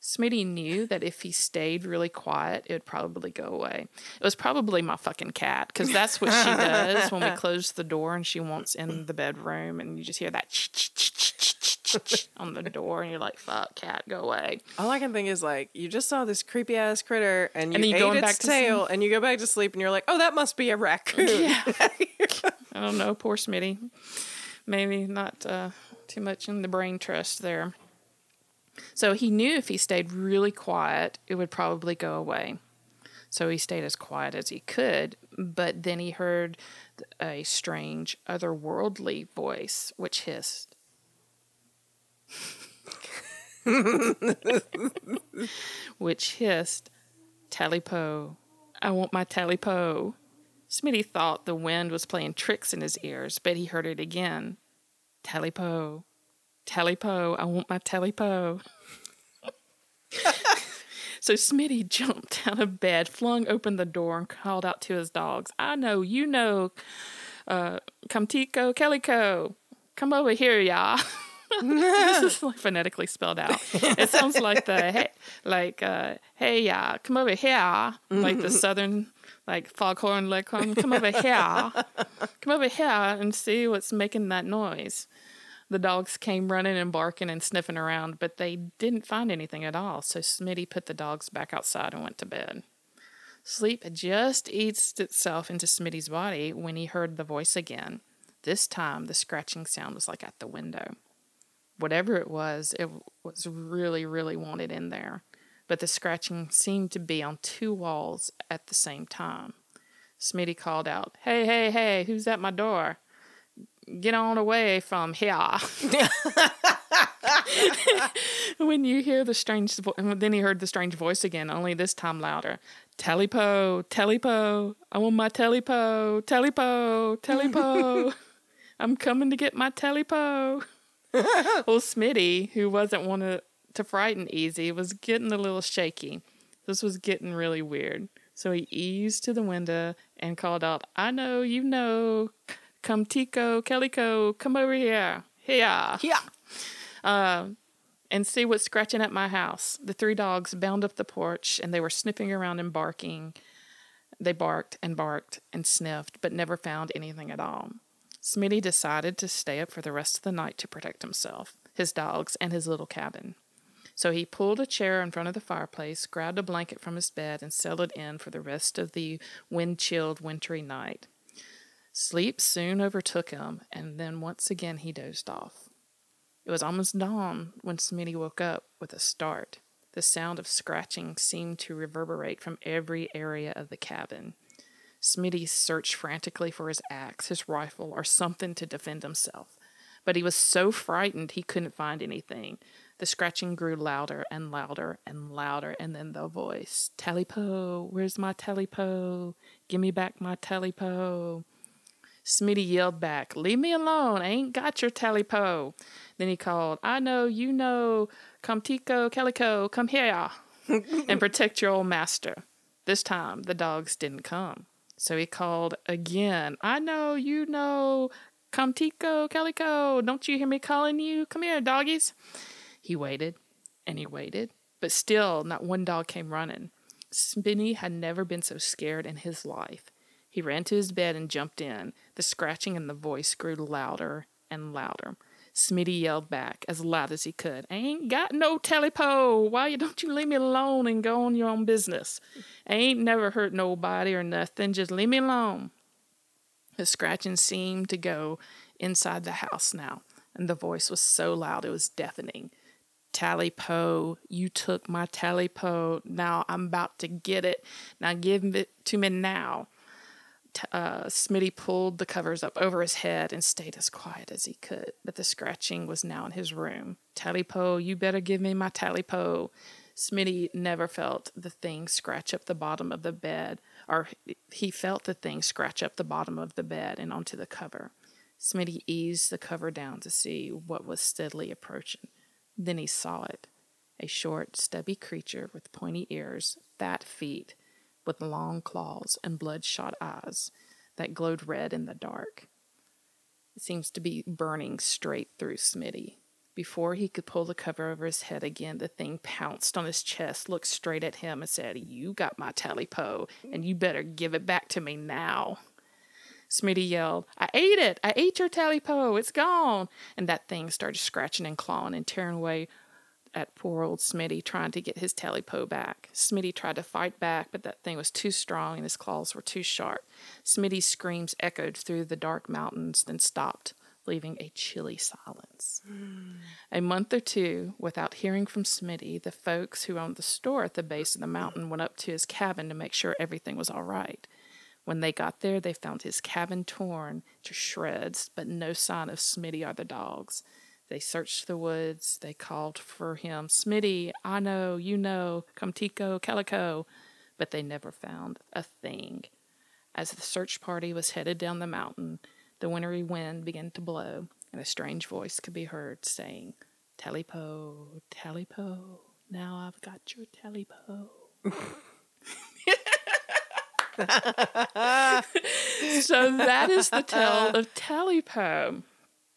Speaker 2: Smitty knew that if he stayed really quiet, it would probably go away. It was probably my fucking cat because that's what she does when we close the door and she wants in the bedroom, and you just hear that on the door, and you're like, "Fuck, cat, go away."
Speaker 1: All I can think is like, you just saw this creepy ass critter, and you and ate its tail, and you go back to sleep, and you're like, "Oh, that must be a raccoon." Yeah.
Speaker 2: I don't know, poor Smitty. Maybe not uh, too much in the brain trust there. So he knew if he stayed really quiet, it would probably go away. So he stayed as quiet as he could, but then he heard a strange, otherworldly voice which hissed. which hissed, Tailypo, I want my Tailypo. Smitty thought the wind was playing tricks in his ears, but he heard it again. Tailypo, Tailypo, I want my Tailypo. So Smitty jumped out of bed, flung open the door, and called out to his dogs, I know, you know, uh, Comtico, Calico, come over here, y'all. this is like phonetically spelled out. It sounds like the hey, like uh, hey yeah, come over here, like the southern like foghorn leghorn. Come over here, come over here and see what's making that noise. The dogs came running and barking and sniffing around, but they didn't find anything at all. So Smitty put the dogs back outside and went to bed. Sleep just eased itself into Smitty's body when he heard the voice again. This time, the scratching sound was like at the window whatever it was, it was really, really wanted in there. But the scratching seemed to be on two walls at the same time. Smitty called out, Hey, hey, hey, who's at my door? Get on away from here. when you hear the strange voice, then he heard the strange voice again, only this time louder. Tailypo, tailypo, I want my tailypo, tailypo, tailypo. I'm coming to get my tailypo. well, Smitty, who wasn't one to, to frighten easy, was getting a little shaky. This was getting really weird. So he eased to the window and called out, I know, you know, come Tico, Calico, come over here. Here.
Speaker 1: Yeah.
Speaker 2: Uh, and see what's scratching at my house. The three dogs bound up the porch and they were sniffing around and barking. They barked and barked and sniffed, but never found anything at all. Smitty decided to stay up for the rest of the night to protect himself, his dogs, and his little cabin. So he pulled a chair in front of the fireplace, grabbed a blanket from his bed, and settled in for the rest of the wind chilled wintry night. Sleep soon overtook him, and then once again he dozed off. It was almost dawn when Smitty woke up with a start. The sound of scratching seemed to reverberate from every area of the cabin. Smitty searched frantically for his axe, his rifle, or something to defend himself. But he was so frightened he couldn't find anything. The scratching grew louder and louder and louder, and then the voice Tailypo, where's my tailypo? Give me back my tailypo. Smitty yelled back, Leave me alone, I ain't got your tailypo. Then he called, I know, you know, come Tico, Calico, come here and protect your old master. This time the dogs didn't come. So he called again. I know, you know, come Tico, Calico. Don't you hear me calling you? Come here, doggies. He waited and he waited, but still not one dog came running. Smitty had never been so scared in his life. He ran to his bed and jumped in. The scratching and the voice grew louder and louder. Smitty yelled back as loud as he could, I ain't got no tailypo. Why don't you leave me alone and go on your own business? I ain't never hurt nobody or nothing. Just leave me alone. The scratching seemed to go inside the house now, and the voice was so loud it was deafening. Tailypo, you took my tailypo. Now I'm about to get it. Now give it to me now uh, Smitty pulled the covers up over his head and stayed as quiet as he could. But the scratching was now in his room. Tailypo, you better give me my tailypo. Smitty never felt the thing scratch up the bottom of the bed, or he felt the thing scratch up the bottom of the bed and onto the cover. Smitty eased the cover down to see what was steadily approaching. Then he saw it a short, stubby creature with pointy ears, fat feet, with long claws and bloodshot eyes that glowed red in the dark. It seems to be burning straight through Smitty. Before he could pull the cover over his head again, the thing pounced on his chest, looked straight at him, and said, You got my tailypo, and you better give it back to me now. Smitty yelled, I ate it! I ate your tailypo! It's gone! And that thing started scratching and clawing and tearing away at poor old Smitty trying to get his tailypo back. Smitty tried to fight back, but that thing was too strong and his claws were too sharp. Smitty's screams echoed through the dark mountains, then stopped, leaving a chilly silence. Mm. A month or two without hearing from Smitty, the folks who owned the store at the base of the mountain went up to his cabin to make sure everything was all right. When they got there, they found his cabin torn to shreds, but no sign of Smitty or the dogs. They searched the woods. They called for him, Smitty, I know, you know, come Tico, Calico. But they never found a thing. As the search party was headed down the mountain, the wintry wind began to blow, and a strange voice could be heard saying, Tailypo, Tailypo, Now I've got your tailypo. so that is the tale of Tailypo.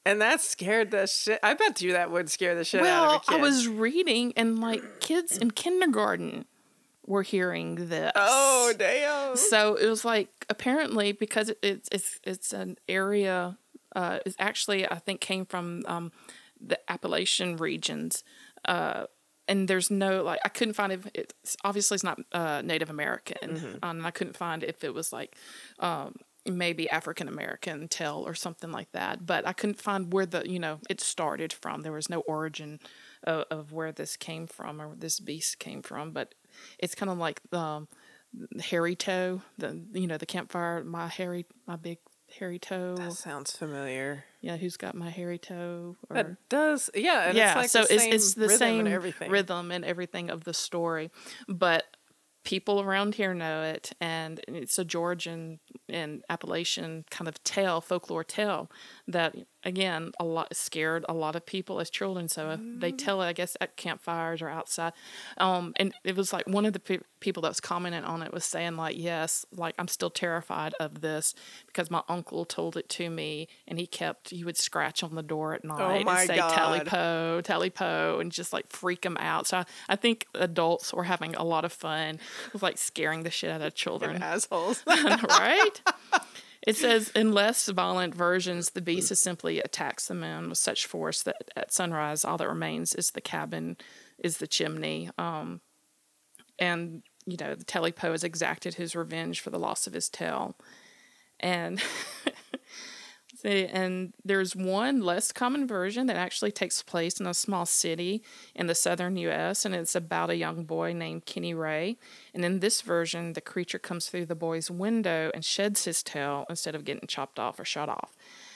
Speaker 1: And that scared the shit. I bet you that would scare the shit out of a kid.
Speaker 2: I was reading, and like kids in kindergarten were hearing this.
Speaker 1: Oh damn!
Speaker 2: So it was like apparently because it, it's it's it's an area. Uh, it's actually I think came from um, the Appalachian regions. Uh, and there's no like I couldn't find if it's obviously it's not uh, Native American, um, and I couldn't find if it was like um, maybe African American tell or something like that. But I couldn't find where the you know it started from. There was no origin of, of where this came from or this beast came from. But it's kind of like um, hairy toe, the you know the campfire, my hairy, my big hairy toe.
Speaker 1: That sounds familiar.
Speaker 2: Yeah, who's got my hairy toe? Or,
Speaker 1: That does, yeah. And
Speaker 2: yeah,
Speaker 1: it's like
Speaker 2: so
Speaker 1: the
Speaker 2: it's
Speaker 1: same
Speaker 2: it's the
Speaker 1: rhythm
Speaker 2: same
Speaker 1: and everything.
Speaker 2: rhythm and everything of the story, but people around here know it, and it's a Georgian and Appalachian kind of tale, folklore tale that again a lot scared a lot of people as children. So if they
Speaker 1: Mm.
Speaker 2: tell it, I guess at campfires or outside, um, and it was like one of the pe- people that was commenting on it was saying like, yes, like I'm still terrified of this because my uncle told it to me, and he kept he would scratch on the door at night
Speaker 1: Oh
Speaker 2: and say
Speaker 1: God.
Speaker 2: Tailypo, po, and just like freak them out. So I, I think adults were having a lot of fun with like scaring the shit out of children,
Speaker 1: assholes.
Speaker 2: right? It says in less violent versions, the beast has simply attacks the moon with such force that at sunrise, all that remains is the cabin, is the chimney. Um, and you know, the Tailypo has exacted his revenge for the loss of his tail, and. And there's one less common version that actually takes place in a small city in the southern U.S., and it's about a young boy named Kenny Ray. And in this version, the creature comes through the boy's window and sheds his tail instead of getting chopped off or shot off.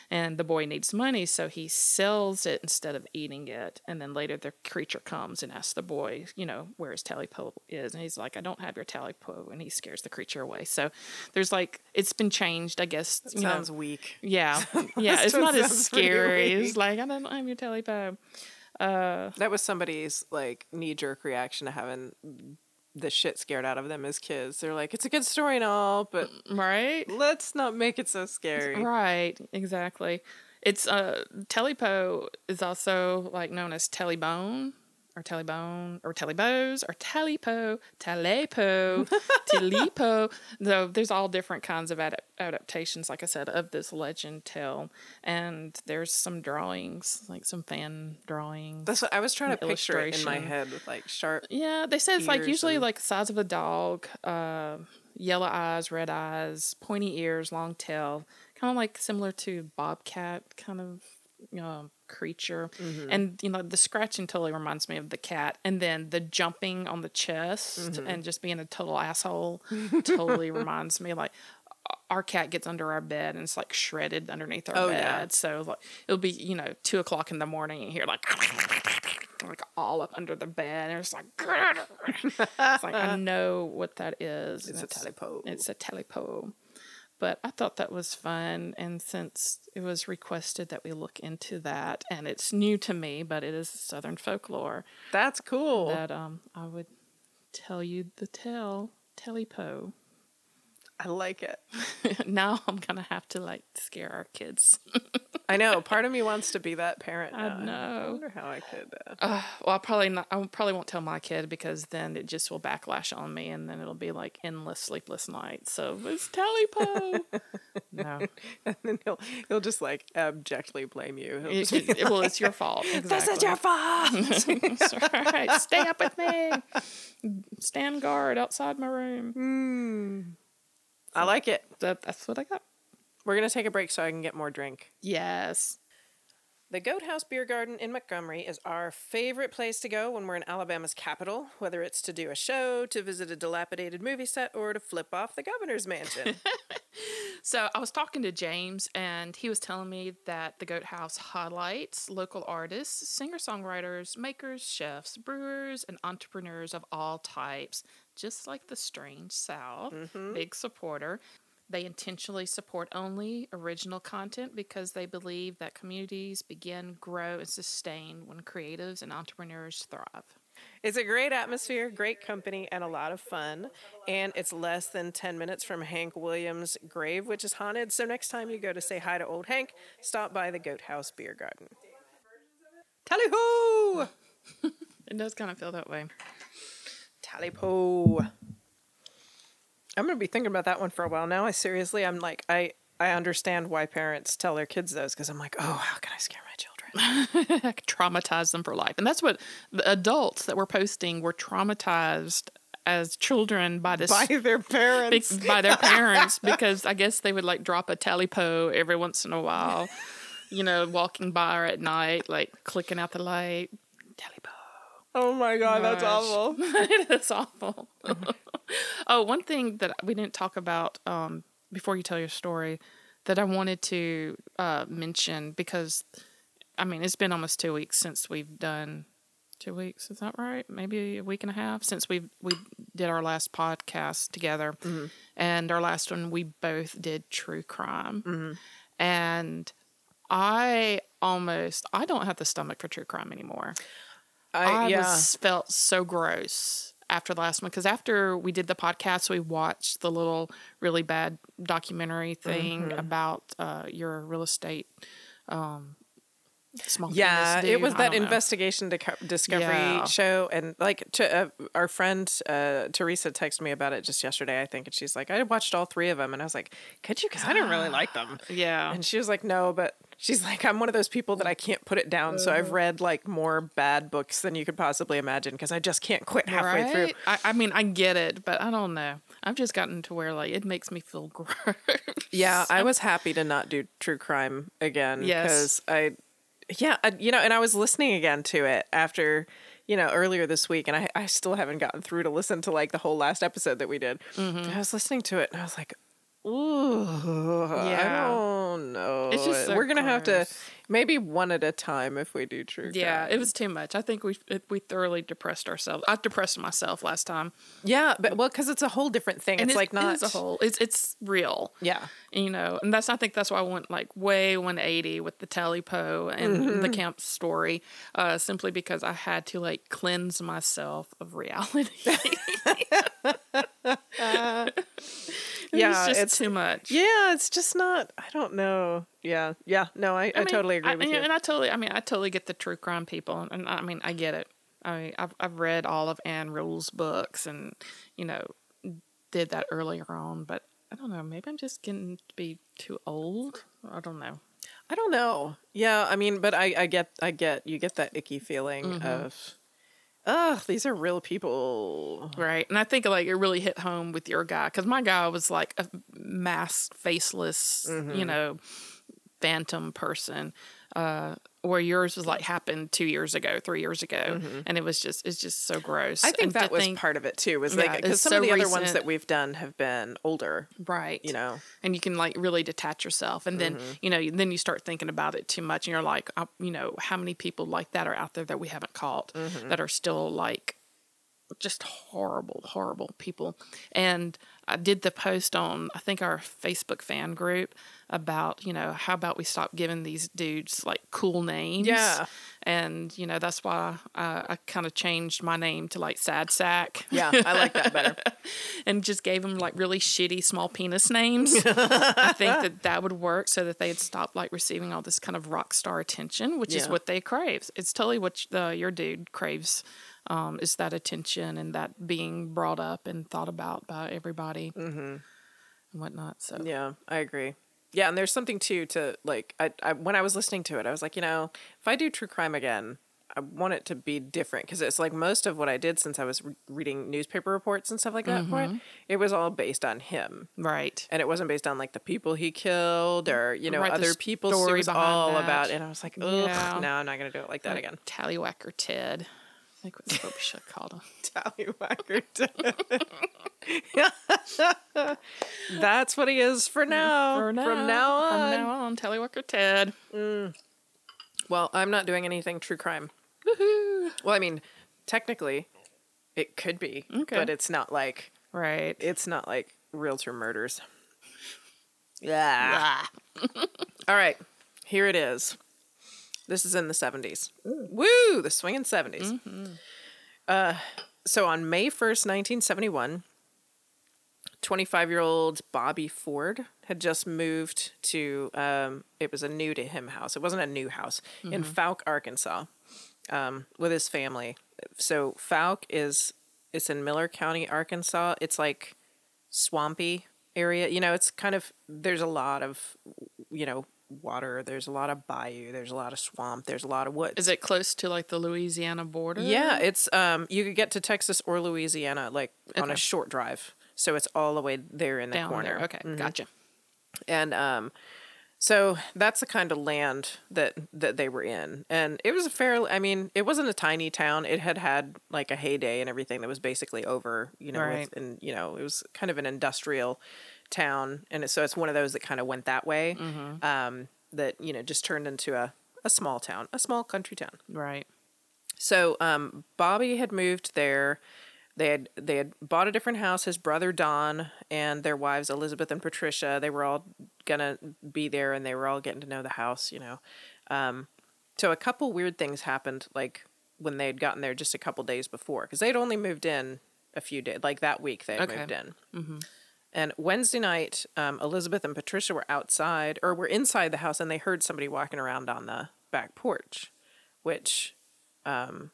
Speaker 2: And the boy needs money, so he sells it instead of eating it. And then later, the creature comes and asks the boy, you know, where his tailypo is. And he's like, I don't have your tailypo. And he scares the creature away. So there's like, it's been changed, I guess. You know,
Speaker 1: Sounds weak.
Speaker 2: yeah, yeah. It's not as scary. It's like I don't have your tailypo.
Speaker 1: Uh, that was somebody's like knee jerk reaction to having the shit scared out of them as kids. They're like, it's a good story and all, but
Speaker 2: Right,
Speaker 1: let's not make it so scary.
Speaker 2: right, exactly. It's uh, tailypo is also like known as telebone or telebone or telebos or tailypo, tailypo, tailypo. Though there's all different kinds of adap- adaptations, like I said, of this legend tale, and there's some drawings, like some fan drawings.
Speaker 1: That's what I was trying to picture in my head with like sharp.
Speaker 2: Yeah, they say it's like usually
Speaker 1: and-
Speaker 2: like the size of a dog, uh, yellow eyes, red eyes, pointy ears, long tail, kind of like similar to bobcat kind of um, creature.
Speaker 1: Mm-hmm.
Speaker 2: And you know, the scratching totally reminds me of the cat, and then the jumping on the chest
Speaker 1: Mm-hmm.
Speaker 2: and just being a total asshole totally reminds me like. Our cat gets under our bed and it's like shredded underneath our
Speaker 1: Oh,
Speaker 2: bed.
Speaker 1: yeah.
Speaker 2: So like it'll be you know two o'clock in the morning and you hear like like all up under the bed and it's like it's like I know what that is.
Speaker 1: It's
Speaker 2: and
Speaker 1: a tailypo.
Speaker 2: It's a tailypo. But I thought that was fun, and since it was requested that we look into that, and it's new to me, but it is Southern folklore,
Speaker 1: That's cool.
Speaker 2: that um I would tell you the tale tailypo.
Speaker 1: I like it.
Speaker 2: now I'm gonna have to like scare our kids.
Speaker 1: I know. Part of me wants to be that parent.
Speaker 2: I
Speaker 1: now. I
Speaker 2: know.
Speaker 1: wonder how I could. Uh,
Speaker 2: Uh, well, I probably not. I probably won't tell my kid because then it just will backlash on me, and then it'll be like endless sleepless nights. So it's Tailypo. no,
Speaker 1: and then he'll he'll just like abjectly blame you. He'll
Speaker 2: it,
Speaker 1: just be
Speaker 2: it- well, it's your fault. Exactly.
Speaker 1: This is your fault.
Speaker 2: That's right. Stay up with me. Stand guard outside my room.
Speaker 1: Hmm. I like it.
Speaker 2: That, that's what I got.
Speaker 1: We're gonna take a break so I can get more drink.
Speaker 2: Yes.
Speaker 1: The Goat House Beer Garden in Montgomery is our favorite place to go when we're in Alabama's capital, whether it's to do a show, to visit a dilapidated movie set, or to flip off the governor's mansion.
Speaker 2: So I was talking to James, and he was telling me that the Goat House highlights local artists, singer songwriters, makers, chefs, brewers, and entrepreneurs of all types, just like the Strange South. Mm-hmm. Big supporter. They intentionally support only original content because they believe that communities begin, grow, and sustain when creatives and entrepreneurs thrive.
Speaker 1: It's a great atmosphere, great company, and a lot of fun. And it's less than 10 minutes from Hank Williams' grave, which is haunted. So next time you go to say hi to old Hank, stop by the Goat House Beer Garden. Tally ho!
Speaker 2: It does kind of feel that way.
Speaker 1: Tally po. I'm going to be thinking about that one for a while now. I seriously, I'm like, I, I understand why parents tell their kids those because I'm like, oh, how can I scare my children?
Speaker 2: I could traumatize them for life. And that's what the adults that were posting were traumatized as children by this
Speaker 1: By their parents.
Speaker 2: be- by their parents because I guess they would like drop a tailypo every once in a while. You know, walking by at night, like clicking out the light.
Speaker 1: Oh my God, that's awful.
Speaker 2: it is awful. oh, one thing that we didn't talk about um, before you tell your story that I wanted to uh, mention because, I mean, it's been almost two weeks since we've done. Two weeks, is that right? Maybe a week and a half since we we did our last podcast together, and our last one we both did true crime, and I almost I don't have the stomach for true crime anymore.
Speaker 1: I,
Speaker 2: I
Speaker 1: yeah.
Speaker 2: was felt so gross after the last one because after we did the podcast, we watched the little really bad documentary thing
Speaker 1: Mm-hmm.
Speaker 2: about uh, your real estate. Um, small
Speaker 1: Yeah, it was that investigation Deco- discovery
Speaker 2: Yeah.
Speaker 1: show, and like to, uh, our friend uh, Teresa texted me about it just yesterday, I think, and she's like, I watched all three of them, and I was like, could you? Because I didn't really like them.
Speaker 2: Yeah,
Speaker 1: And she was like, no, but she's like, I'm one of those people that I can't put it down. So
Speaker 2: Uh.
Speaker 1: I've read like more bad books than you could possibly imagine because I just can't quit halfway through.
Speaker 2: I, I mean, I get it, but I don't know. I've just gotten to where like it makes me feel gross.
Speaker 1: Yeah, I was happy to not do true crime again
Speaker 2: Yes.
Speaker 1: because I, yeah, you know, and I was listening again to it after, you know, earlier this week, and I, I still haven't gotten through to listen to like the whole last episode that we did.
Speaker 2: Mm-hmm.
Speaker 1: I was listening to it and I was like, ooh, I
Speaker 2: Yeah.
Speaker 1: don't know.
Speaker 2: It's just so
Speaker 1: We're gonna have to maybe one at a time if we do true.
Speaker 2: Yeah, it was too much. I think we it, we thoroughly depressed ourselves. I depressed myself last time.
Speaker 1: yeah, but well, because it's a whole different thing.
Speaker 2: And
Speaker 1: it's like not
Speaker 2: a whole. It's it's real.
Speaker 1: Yeah.
Speaker 2: you know and that's i think that's why i went like way 180 with the tailypo and
Speaker 1: Mm-hmm.
Speaker 2: the camp story uh simply because i had to like cleanse myself of reality it
Speaker 1: Yeah, it's-
Speaker 2: too much
Speaker 1: Yeah, it's just not. I don't know. Yeah, yeah. No, I, I,
Speaker 2: mean,
Speaker 1: totally agree
Speaker 2: I-
Speaker 1: with you.
Speaker 2: and i totally i mean i totally get the true crime people and i mean i get it i mean i've, I've read all of ann rule's books and you know did that earlier on but i don't know maybe i'm just getting to be too old i don't know
Speaker 1: I don't know. Yeah, I mean, but I, I get, I get, you get that icky feeling
Speaker 2: Mm-hmm.
Speaker 1: of, ugh, these are real people.
Speaker 2: Right. And I think like it really hit home with your guy because my guy was like a masked, faceless,
Speaker 1: Mm-hmm.
Speaker 2: you know, phantom person. Uh, where yours was like happened two years ago, three years ago, and it was just it's just so gross.
Speaker 1: Mm-hmm. I think
Speaker 2: And
Speaker 1: that was
Speaker 2: think-
Speaker 1: part of it too. Was
Speaker 2: Yeah,
Speaker 1: like because
Speaker 2: it's
Speaker 1: some
Speaker 2: so
Speaker 1: of the other ones that we've done have been older.
Speaker 2: right,
Speaker 1: You know.
Speaker 2: and you can like really detach yourself, and then
Speaker 1: Mm-hmm.
Speaker 2: you know then you start thinking about it too much, and you're like, uh, you know, how many people like that are out there that we haven't caught
Speaker 1: Mm-hmm.
Speaker 2: that are still like just horrible, horrible people. And I did the post on, I think, our Facebook fan group about, you know, how about we stop giving these dudes like cool names?
Speaker 1: Yeah.
Speaker 2: And, you know, that's why uh, I kind of changed my name to like Sad Sack
Speaker 1: Yeah, I like that better.
Speaker 2: and just gave them like really shitty small penis names. I think that that would work so that they'd stop like receiving all this kind of rock star attention, which is what they crave. It's totally what the, your dude craves. Um, is that attention and that being brought up and thought about by everybody and whatnot. So
Speaker 1: Yeah, I agree. Yeah, and there's something too to like. I, I when I was listening to it, I was like, you know, if I do true crime again, I want it to be different because it's like most of what I did since I was re- reading newspaper reports and stuff like that. For it,
Speaker 2: Mm-hmm.
Speaker 1: it was all based on him.
Speaker 2: right,
Speaker 1: and it wasn't based on like the people he killed or you know
Speaker 2: Right,
Speaker 1: other people. It
Speaker 2: story
Speaker 1: was
Speaker 2: behind
Speaker 1: all
Speaker 2: that.
Speaker 1: about, and I was like, ugh,
Speaker 2: Yeah.
Speaker 1: no, I'm not gonna do it like that again.
Speaker 2: Tallywhacker Ted. I think that's what we should have called him.
Speaker 1: Tallywhacker. That's what he is for now.
Speaker 2: For now,
Speaker 1: From now on.
Speaker 2: From now on, Ted.
Speaker 1: Well, I'm not doing anything true crime.
Speaker 2: Woohoo!
Speaker 1: Well, I mean, technically, it could be,
Speaker 2: Okay.
Speaker 1: but it's not like
Speaker 2: Right.
Speaker 1: it's not like realtor murders. Yeah.
Speaker 2: Ah.
Speaker 1: All right, here it is. This is in the 70s. Woo, the swinging 70s. So on May 1st, 1971, 25 year old Bobby Ford had just moved to, um, it was a new to him house. It wasn't a new house in Fouke, Arkansas, um, with his family. So Fouke is, it's in Miller County, Arkansas. It's like swampy area. You know, it's kind of, there's a lot of, you know, water. There's a lot of bayou. There's a lot of swamp. There's a lot of woods.
Speaker 2: Is it close to like the Louisiana border?
Speaker 1: Yeah, it's um you could get to Texas or Louisiana like on a short drive. So it's all the way there in the
Speaker 2: down
Speaker 1: corner.
Speaker 2: there. Okay, gotcha.
Speaker 1: And um so that's the kind of land that that they were in. And it was a fairly I mean, it wasn't a tiny town. It had had like a heyday and everything that was basically over, you know,
Speaker 2: Right.
Speaker 1: with, and you know, it was kind of an industrial town and it, so it's one of those that kind of went that way.
Speaker 2: Mm-hmm.
Speaker 1: Um that, you know, just turned into a a small town, a small country town.
Speaker 2: Right.
Speaker 1: So um, Bobby had moved there. They had they had bought a different house. His brother Don and their wives Elizabeth and Patricia. They were all gonna be there, and they were all getting to know the house. You know, um, so a couple weird things happened, like when they had gotten there just a couple days before, because they'd only moved in a few days, like that week they had
Speaker 2: Okay.
Speaker 1: moved in. And Wednesday night, um, Elizabeth and Patricia were outside or were inside the house, and they heard somebody walking around on the back porch, which um,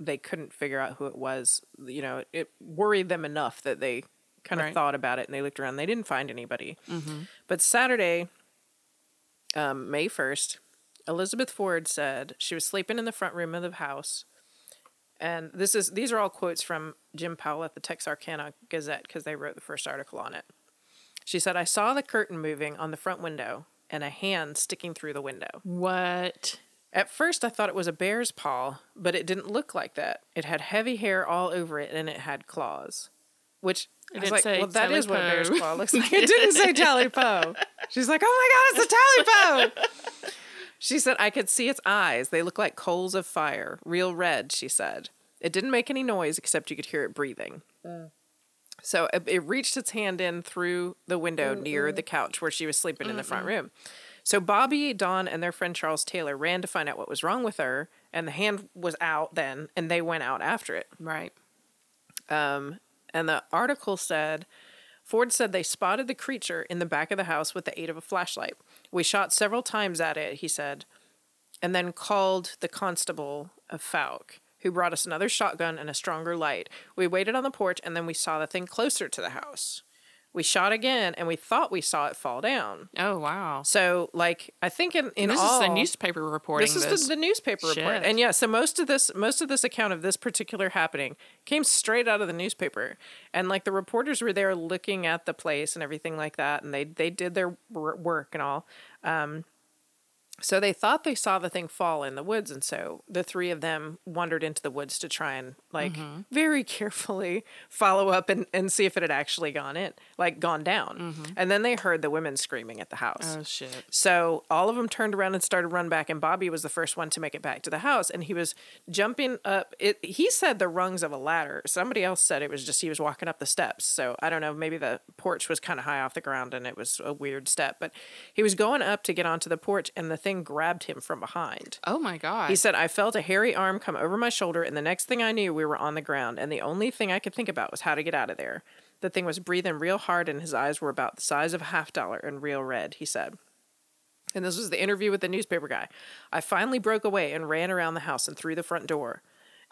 Speaker 1: they couldn't figure out who it was. You know, it, it worried them enough that they kind of
Speaker 2: Right.
Speaker 1: thought about it and they looked around. They didn't find anybody. But Saturday, um, May 1st, Elizabeth Ford said she was sleeping in the front room of the house. And this is these are all quotes from Jim Powell at the Texarkana Gazette because they wrote the first article on it. She said, "I saw the curtain moving on the front window and a hand sticking through the window.
Speaker 2: What?
Speaker 1: At first, I thought it was a bear's paw, but it didn't look like that. It had heavy hair all over it, and it had claws. Which
Speaker 2: It
Speaker 1: I was like, well, that is what a bear's
Speaker 2: Po.
Speaker 1: claw looks like. It didn't say Tailypo. She's like, oh my god, it's a Tailypo. she said, I could see its eyes. They look like coals of fire, real red. She said, it didn't make any noise except you could hear it breathing. Mm. So it, it reached its hand in through the window mm, near mm. the couch where she was sleeping in the front room. So Bobby, Don, and their friend Charles Taylor ran to find out what was wrong with her, and the hand was out then, and they went out after it.
Speaker 2: Right.
Speaker 1: Um, and the article said Ford said they spotted the creature in the back of the house with the aid of a flashlight. We shot several times at it, he said, and then called the constable of Fouke, who brought us another shotgun and a stronger light. We waited on the porch, and then we saw the thing closer to the house. We shot again, and we thought we saw it fall down.
Speaker 2: Oh wow.
Speaker 1: So, like, I think in, in
Speaker 2: this
Speaker 1: all,
Speaker 2: is the newspaper reporting.
Speaker 1: this is. The, the newspaper report, and yeah, so most of this, most of this account of this particular happening came straight out of the newspaper, and like the reporters were there looking at the place and everything like that, and they they did their wor- work and all. Um, so they thought they saw the thing fall in the woods, and so the three of them wandered into the woods to try and like
Speaker 2: Mm-hmm.
Speaker 1: very carefully follow up and, and see if it had actually gone in, like gone down. And then they heard the women screaming at the house.
Speaker 2: Mm-hmm. oh shit.
Speaker 1: So all of them turned around and started run back, and Bobby was the first one to make it back to the house, and he was jumping up. It he said the rungs of a ladder. Somebody else said it was just he was walking up the steps. So I don't know. Maybe the porch was kind of high off the ground, and it was a weird step. But he was going up to get onto the porch, and the thing grabbed him from behind.
Speaker 2: Oh my god.
Speaker 1: He said, I felt a hairy arm come over my shoulder, and the next thing I knew, we were on the ground, and the only thing I could think about was how to get out of there. The thing was breathing real hard, and his eyes were about the size of a half dollar and real red, he said. And this was the interview with the newspaper guy. I finally broke away and ran around the house and through the front door.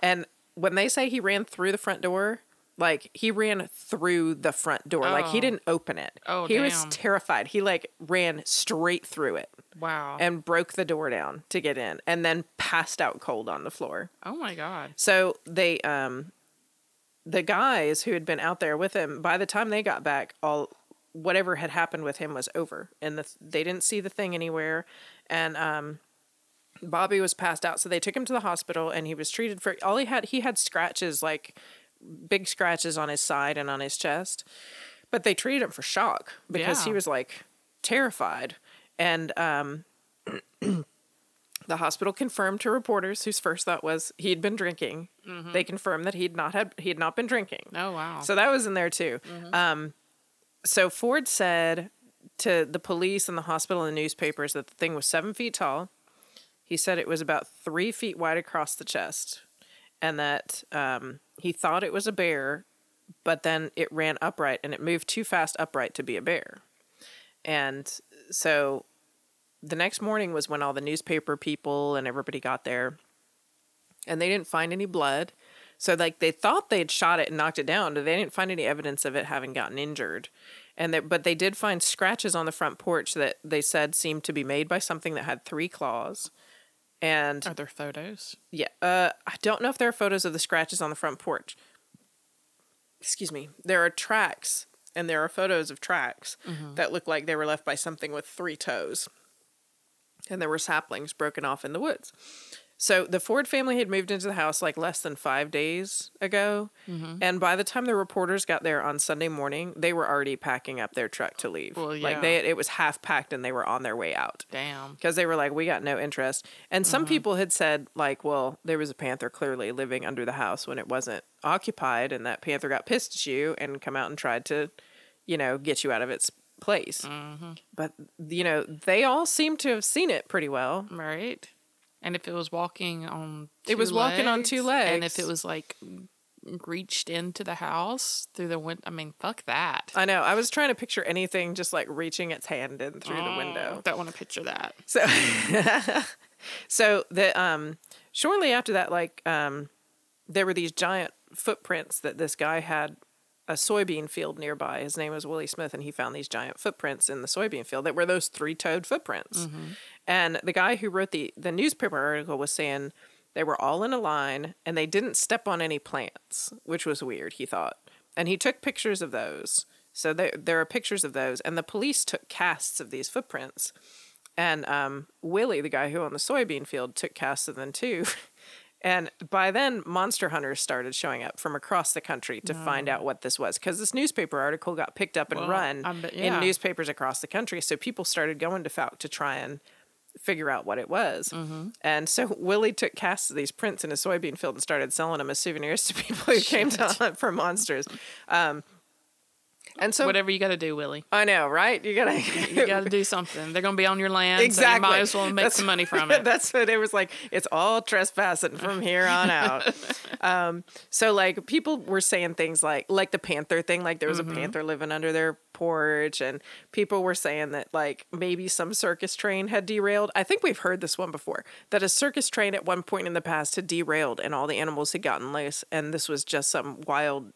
Speaker 1: And when they say he ran through the front door, like he ran through the front door. Like he
Speaker 2: Oh.
Speaker 1: didn't open it.
Speaker 2: Oh,
Speaker 1: he was terrified. He like ran straight through it
Speaker 2: wow.
Speaker 1: and broke the door down to get in and then passed out cold on the floor.
Speaker 2: oh my god.
Speaker 1: So they um the guys who had been out there with him by the time they got back all whatever had happened with him was over and the, they didn't see the thing anywhere and um Bobby was passed out so they took him to the hospital and he was treated for all he had he had scratches like big scratches on his side and on his chest but they treated him for shock because he was like terrified and um the hospital confirmed to reporters whose first thought was he'd been drinking. They confirmed that he'd not had he had not been drinking.
Speaker 2: Oh wow.
Speaker 1: So that was in there too. Um, so Ford said to the police and the hospital and the newspapers that the thing was seven feet tall. He said it was about three feet wide across the chest, and that um, he thought it was a bear, but then it ran upright and it moved too fast upright to be a bear. And so the next morning was when all the newspaper people and everybody got there, and they didn't find any blood. So like they thought they'd shot it and knocked it down, but they didn't find any evidence of it having gotten injured. And but they did find scratches on the front porch that they said seemed to be made by something that had three claws. And
Speaker 2: Are there photos?
Speaker 1: yeah, uh, I don't know if there are photos of the scratches on the front porch. Excuse me. There are tracks, and there are photos of tracks that look like they were left by something with three toes. And there were saplings broken off in the woods. So the Ford family had moved into the house like less than five days ago. Mm-hmm. And by the time the reporters got there on Sunday morning, they were already packing up their truck to leave.
Speaker 2: Well,
Speaker 1: Like
Speaker 2: yeah.
Speaker 1: they, it was half packed and they were on their way out
Speaker 2: Damn.
Speaker 1: because they were like, we got no interest. And some mm-hmm. people had said, like, well, there was a panther clearly living under the house when it wasn't occupied, and that panther got pissed at you and come out and tried to, you know, get you out of its place. Mm-hmm. But you know, they all seem to have seen it pretty well.
Speaker 2: Right. And if it was walking on
Speaker 1: It was walking on two legs.
Speaker 2: And if it was like reached into the house through the window, I mean, fuck that.
Speaker 1: I know. I was trying to picture anything just like reaching its hand in through the window.
Speaker 2: Don't want to picture that.
Speaker 1: So, so the um, shortly after that, like um, there were these giant footprints that this guy had a soybean field nearby. His name was Willie Smith, and he found these giant footprints in the soybean field that were those three-toed footprints. And the guy who wrote the the newspaper article was saying they were all in a line and they didn't step on any plants, which was weird. He thought, and he took pictures of those. So there there are pictures of those, and the police took casts of these footprints. And um, Willie, the guy who owned the soybean field, took casts of them too. And by then, monster hunters started showing up from across the country to find out what this was. Because this newspaper article got picked up and
Speaker 2: Well,
Speaker 1: run
Speaker 2: I bet-
Speaker 1: in newspapers across the country. So people started going to Fouke to try and figure out what it was.
Speaker 2: Mm-hmm.
Speaker 1: And so Willie took casts of these prints in a soybean field and started selling them as souvenirs to people who came to hunt for monsters. Um, and so
Speaker 2: Whatever you got to do, Willie.
Speaker 1: I know, right? You gotta
Speaker 2: You got to do something. They're going to be on your land.
Speaker 1: Exactly.
Speaker 2: So you might as well make
Speaker 1: That's-
Speaker 2: some money from it.
Speaker 1: That's what it was like. It's all trespassing from here on out. um, so like people were saying things like like the panther thing, like there was
Speaker 2: Mm-hmm.
Speaker 1: a panther living under their porch, and people were saying that like maybe some circus train had derailed. I think we've heard this one before that a circus train at one point in the past had derailed and all the animals had gotten loose, and this was just some wild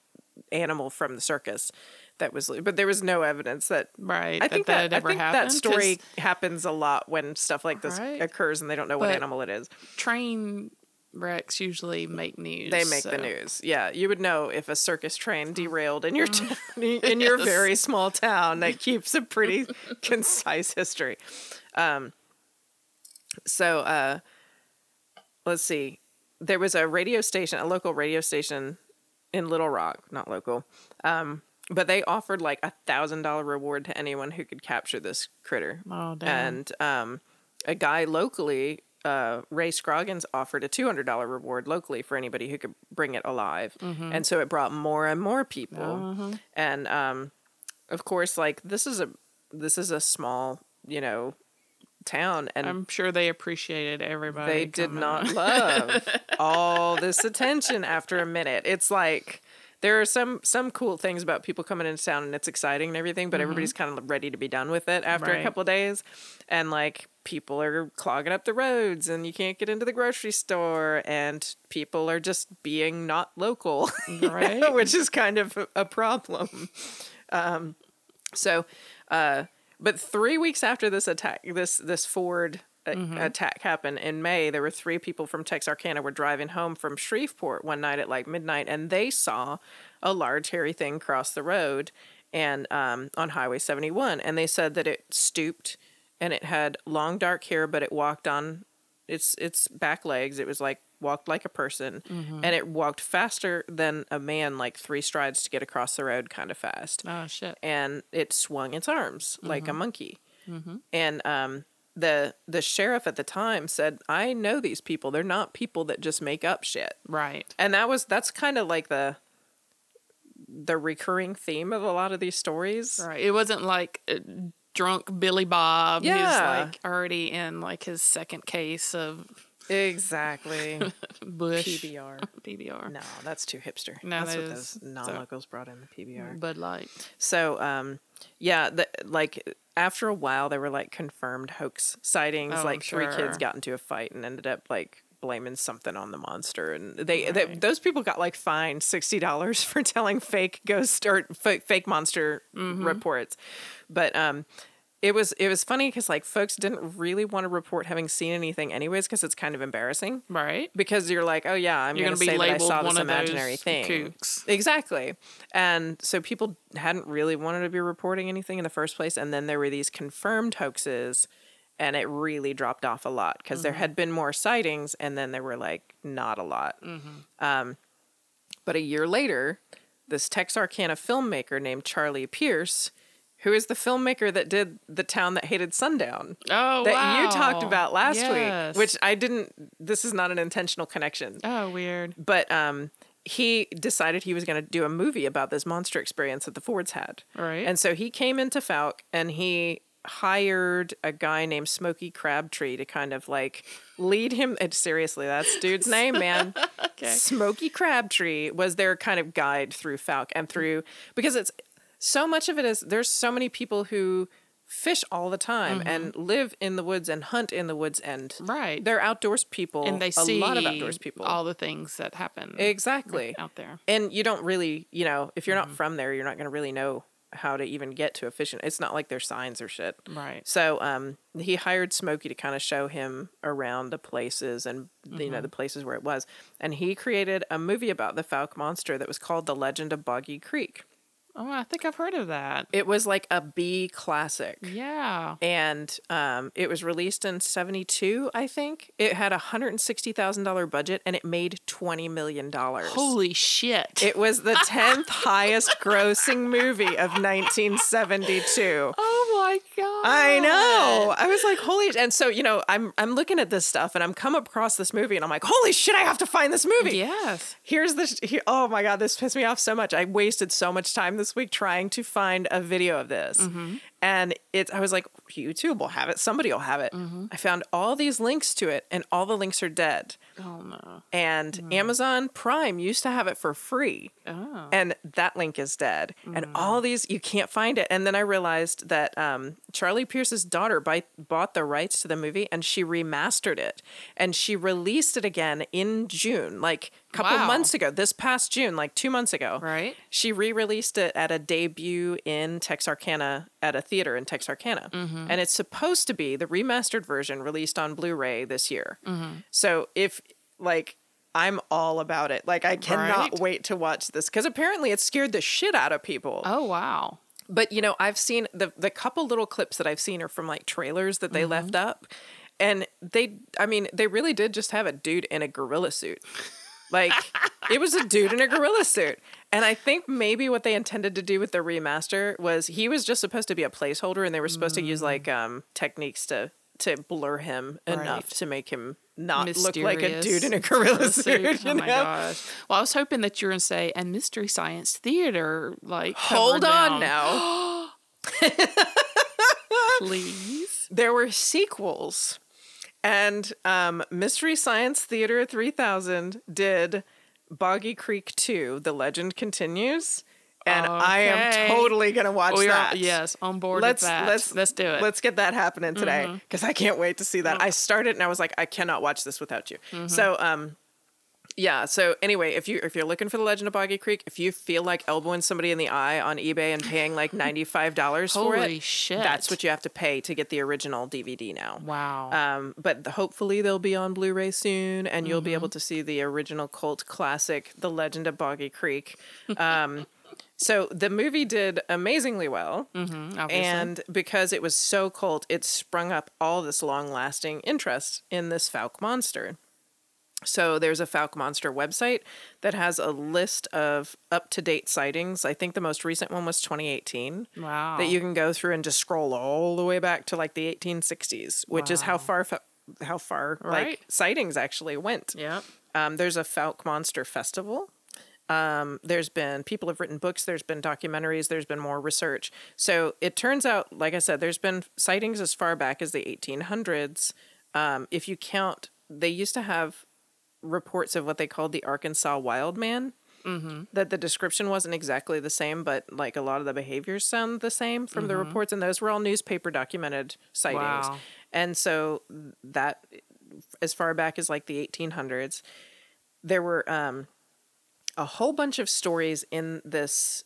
Speaker 1: animal from the circus. That was, but there was no evidence that
Speaker 2: Right.
Speaker 1: I think that,
Speaker 2: that,
Speaker 1: I
Speaker 2: ever
Speaker 1: think
Speaker 2: happened.
Speaker 1: that
Speaker 2: 'cause
Speaker 1: story happens a lot when stuff like this
Speaker 2: Right.
Speaker 1: occurs and they don't know what animal it is.
Speaker 2: Train wrecks usually make news.
Speaker 1: They make the news. Yeah, you would know if a circus train derailed in your
Speaker 2: Mm.
Speaker 1: town, in your
Speaker 2: Yes.
Speaker 1: very small town that keeps a pretty concise history. Um, so uh, let's see. There was a radio station, a local radio station in Little Rock, not local. Um, but they offered like a thousand dollar reward to anyone who could capture this critter.
Speaker 2: Oh, damn.
Speaker 1: And um, a guy locally, uh, Ray Scroggins, offered a two hundred dollar reward locally for anybody who could bring it alive,
Speaker 2: Mm-hmm.
Speaker 1: and so it brought more and more people.
Speaker 2: Uh-huh.
Speaker 1: And um, of course, like this is a this is a small, you know, town, and
Speaker 2: I'm sure they appreciated everybody.
Speaker 1: they did not love all this attention after a minute. It's like there are some some cool things about people coming into town and it's exciting and everything, but everybody's kind of ready to be done with it after a couple of days. And like people are clogging up the roads and you can't get into the grocery store and people are just being not local. you know,
Speaker 2: Right.
Speaker 1: which is kind of a, a problem. Um so uh but 3 weeks after this attack this this Ford a- attack happened in May. There were three people from Texarkana were driving home from Shreveport one night at like midnight, and they saw a large hairy thing cross the road and um, on Highway 71, and they said that it stooped and it had long dark hair, but it walked on its its back legs. It was like walked like a person, and it walked faster than a man, like three strides to get across the road, kind of fast
Speaker 2: Oh shit.
Speaker 1: and it swung its arms like a monkey. And um, the the sheriff at the time said, "I know these people. They're not people that just make up shit."
Speaker 2: Right.
Speaker 1: And that was that's kind of like the the recurring theme of a lot of these stories.
Speaker 2: Right. It wasn't like uh, drunk Billy Bob
Speaker 1: Yeah.
Speaker 2: who's like already in like his second case of
Speaker 1: Exactly.
Speaker 2: Busch.
Speaker 1: PBR.
Speaker 2: PBR.
Speaker 1: No, that's too hipster.
Speaker 2: No,
Speaker 1: that's
Speaker 2: that
Speaker 1: what
Speaker 2: is-
Speaker 1: those non-locals brought in the PBR.
Speaker 2: Bud Light.
Speaker 1: So, um, yeah, the, like after a while, there were like confirmed hoax sightings.
Speaker 2: Oh,
Speaker 1: like three kids got into a fight and ended up like blaming something on the monster, and they, they those people got like fined sixty dollars for telling fake ghost or fake, fake monster
Speaker 2: Mm-hmm.
Speaker 1: reports. But um, it was it was funny because like folks didn't really want to report having seen anything anyways because it's kind of embarrassing
Speaker 2: Right.
Speaker 1: because you're like, oh yeah, I'm
Speaker 2: You're
Speaker 1: going to
Speaker 2: gonna be
Speaker 1: say that I saw this imaginary
Speaker 2: those
Speaker 1: thing.
Speaker 2: kooks.
Speaker 1: Exactly, and so people hadn't really wanted to be reporting anything in the first place, and then there were these confirmed hoaxes, and it really dropped off a lot because there had been more sightings, and then there were like not a lot. Um, but a year later, this Texarkana filmmaker named Charlie Pierce. Who is the filmmaker that did The Town That Hated Sundown?
Speaker 2: Oh,
Speaker 1: that you talked about last
Speaker 2: Yes.
Speaker 1: week, which I didn't. This is not an intentional connection,
Speaker 2: Oh, weird.
Speaker 1: but um, he decided he was going to do a movie about this monster experience that the Fords had,
Speaker 2: Right.
Speaker 1: and so he came into Fouke and he hired a guy named Smokey Crabtree to kind of like lead him. And seriously, that's dude's name, man.
Speaker 2: Okay.
Speaker 1: Smokey Crabtree was their kind of guide through Fouke and through because it's so much of it is there's so many people who fish all the time
Speaker 2: Mm-hmm.
Speaker 1: and live in the woods and hunt in the woods and
Speaker 2: Right.
Speaker 1: they're outdoors people
Speaker 2: and they see a
Speaker 1: lot of outdoors people
Speaker 2: all the things that happen
Speaker 1: exactly
Speaker 2: out there.
Speaker 1: and you don't really you know if you're
Speaker 2: Mm-hmm.
Speaker 1: not from there you're not going to really know how to even get to a fishing it's not like there's signs or shit
Speaker 2: Right.
Speaker 1: so um he hired smokey to kind of show him around the places and you
Speaker 2: Mm-hmm.
Speaker 1: know the places where it was and he created a movie about the fouke monster that was called the legend of boggy creek
Speaker 2: Oh, I think I've heard of that.
Speaker 1: it was like a b classic
Speaker 2: Yeah.
Speaker 1: and um, it was released in 72 i think it had a $160000 budget and it made $20 million
Speaker 2: Holy shit.
Speaker 1: it was the 10th highest grossing movie of 1972
Speaker 2: oh my god.
Speaker 1: I know. I was like, holy! And so, you know, I'm I'm looking at this stuff, and I'm come across this movie, and I'm like, holy shit! I have to find this movie.
Speaker 2: Yes.
Speaker 1: Here's this. Here, oh my god, this pissed me off so much. I wasted so much time this week trying to find a video of this, mm-hmm. And it's. I was like, YouTube will have it. Somebody will have it. Mm-hmm. I found all these links to it, and all the links are dead.
Speaker 2: Oh no.
Speaker 1: And hmm. Amazon Prime used to have it for free
Speaker 2: Oh.
Speaker 1: and that link is dead and hmm. all these you can't find it and then i realized that um, charlie pierce's daughter buy, bought the rights to the movie and she remastered it and she released it again in june like a couple
Speaker 2: Wow.
Speaker 1: months ago this past june like two months ago
Speaker 2: Right.
Speaker 1: she re-released it at a debut in texarkana at a theater in texarkana. Mm-hmm. And it's supposed to be the remastered version released on blu-ray this year. Mm-hmm. So if like i'm all about it. Like i cannot
Speaker 2: Right.
Speaker 1: wait to watch this because apparently it scared the shit out of people.
Speaker 2: Oh wow.
Speaker 1: but you know i've seen the the couple little clips that i've seen are from like trailers that they left mm-hmm. up. And they i mean they really did just have a dude in a gorilla suit. Like it was a dude in a gorilla suit and i think maybe what they intended to do with the remaster was he was just supposed to be a placeholder and they were supposed to use like um techniques to to blur him enough to make him not look like a dude in a gorilla suit,
Speaker 2: Oh my
Speaker 1: know?
Speaker 2: gosh. Well, I was hoping that you were gonna say and Mystery Science Theater like
Speaker 1: hold on
Speaker 2: down.
Speaker 1: now
Speaker 2: please.
Speaker 1: there were sequels and um, mystery science theater 3000 did boggy creek 2 the legend continues and i am totally gonna watch
Speaker 2: We are
Speaker 1: that
Speaker 2: yes on board
Speaker 1: let's
Speaker 2: with that.
Speaker 1: let's
Speaker 2: let's do it. Mm-hmm.
Speaker 1: let's get that happening today because i can't wait to see that i started and i was like i cannot watch this without you
Speaker 2: Mm-hmm.
Speaker 1: so um yeah so anyway if you if you're looking for the legend of boggy creek if you feel like elbowing somebody in the eye on ebay and paying like $95 for it
Speaker 2: Holy shit.
Speaker 1: that's what you have to pay to get the original dvd now
Speaker 2: Wow.
Speaker 1: um, but the- hopefully they'll be on Blu-ray soon, and you'll
Speaker 2: Mm-hmm.
Speaker 1: be able to see the original cult classic, The Legend of Boggy Creek. Um, so the movie did amazingly well,
Speaker 2: mm-hmm,
Speaker 1: and because it was so cult, it sprung up all this long-lasting interest in this Fouke monster. So there's a Fouke Monster website that has a list of up-to-date sightings. I think the most recent one was 2018
Speaker 2: wow.
Speaker 1: that you can go through and just scroll all the way back to like the 1860s, which is how far how far
Speaker 2: Right.
Speaker 1: like sightings actually went.
Speaker 2: Yeah.
Speaker 1: Um, there's a Fouke Monster Festival. Um, there's been people have written books. There's been documentaries. There's been more research. So it turns out, like I said, there's been sightings as far back as the 1800s. Um, if you count they used to have reports of what they called the Arkansas wild man. Mm-hmm. That the description wasn't exactly the same, but like a lot of the behaviors sound the same from the reports, and those were all newspaper documented sightings.
Speaker 2: Wow.
Speaker 1: And so that, as far back as like the 1800s, there were um, a whole bunch of stories in this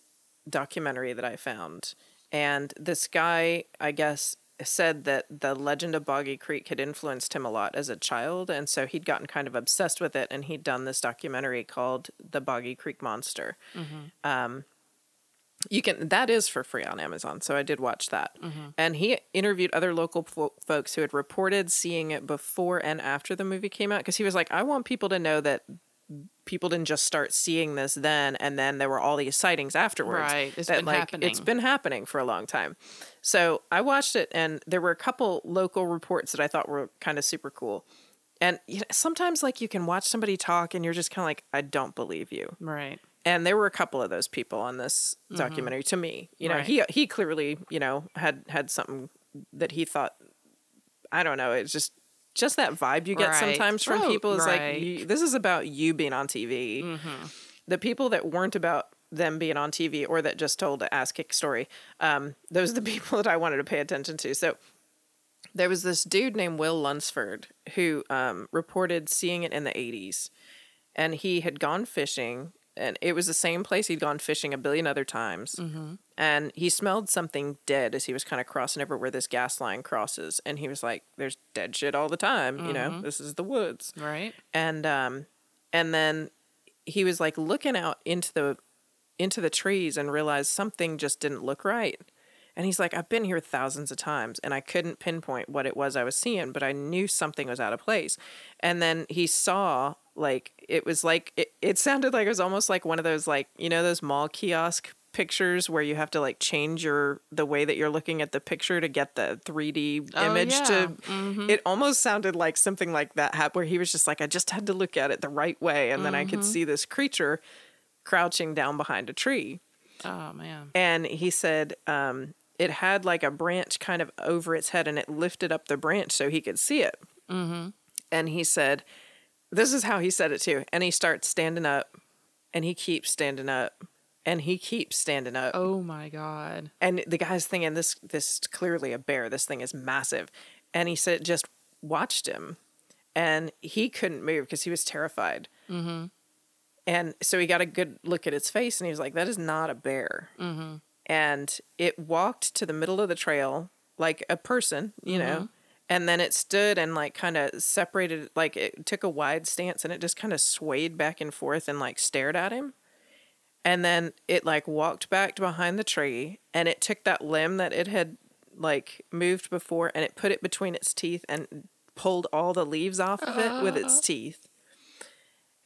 Speaker 1: documentary that I found. And this guy, I guess, said that the legend of Boggy Creek had influenced him a lot as a child. And so he'd gotten kind of obsessed with it. And he'd done this documentary called The Boggy Creek Monster. Um, you can that is for free on Amazon, so I did watch that. And he interviewed other local fo- folks who had reported seeing it before and after the movie came out because he was like, I want people to know that people didn't just start seeing this then and then there were all these sightings afterwards.
Speaker 2: Right. It's
Speaker 1: That,
Speaker 2: been
Speaker 1: like,
Speaker 2: happening.
Speaker 1: It's been happening for a long time. So I watched it and there were a couple local reports that I thought were kind of super cool. And you know, sometimes like you can watch somebody talk and you're just kind of like, I don't believe you
Speaker 2: Right.
Speaker 1: and there were a couple of those people on this documentary to me you know
Speaker 2: Mm-hmm. Right.
Speaker 1: he he clearly you know had had something that he thought i don't know it's just just that vibe you get
Speaker 2: Right.
Speaker 1: sometimes from
Speaker 2: Oh,
Speaker 1: people is
Speaker 2: right. Mm-hmm.
Speaker 1: like you, this is about you being on tv the people that weren't about them being on tv or that just told a ass kick story um, those are the people that i wanted to pay attention to so there was this dude named will lunsford who um, reported seeing it in the 80s and he had gone fishing and it was the same place he'd gone fishing a billion other times and he smelled something dead as he was kind of crossing over where this gas line crosses and he was like there's dead shit all the time you know? This is the woods.
Speaker 2: Right.
Speaker 1: and um and then he was like looking out into the into the trees and realized something just didn't look right. And he's like i've been here thousands of times and i couldn't pinpoint what it was i was seeing but i knew something was out of place. And then he saw like it was like it, it sounded like it was almost like one of those like you know those mall kiosk pictures where you have to like change your the way that you're looking at the picture to get the 3D
Speaker 2: Oh,
Speaker 1: image
Speaker 2: yeah.
Speaker 1: to it almost sounded like something like that happened where he was just like I just had to look at it the right way and then I could see this creature crouching down behind a tree
Speaker 2: Oh man.
Speaker 1: and he said um, it had like a branch kind of over its head and it lifted up the branch so he could see it mm-hmm. and he said this is how he said it too and he starts standing up and he keeps standing up and he keeps standing up.
Speaker 2: Oh my god.
Speaker 1: and the guy's thinking this this is clearly a bear. This thing is massive. And he said just watched him and he couldn't move because he was terrified. Mm-hmm. and so he got a good look at its face and he was like that is not a bear. Mm-hmm. and it walked to the middle of the trail like a person you know and then it stood and like kind of separated like it took a wide stance and it just kind of swayed back and forth and like stared at him and then it like walked back behind the tree and it took that limb that it had like moved before and it put it between its teeth and pulled all the leaves off of it with its teeth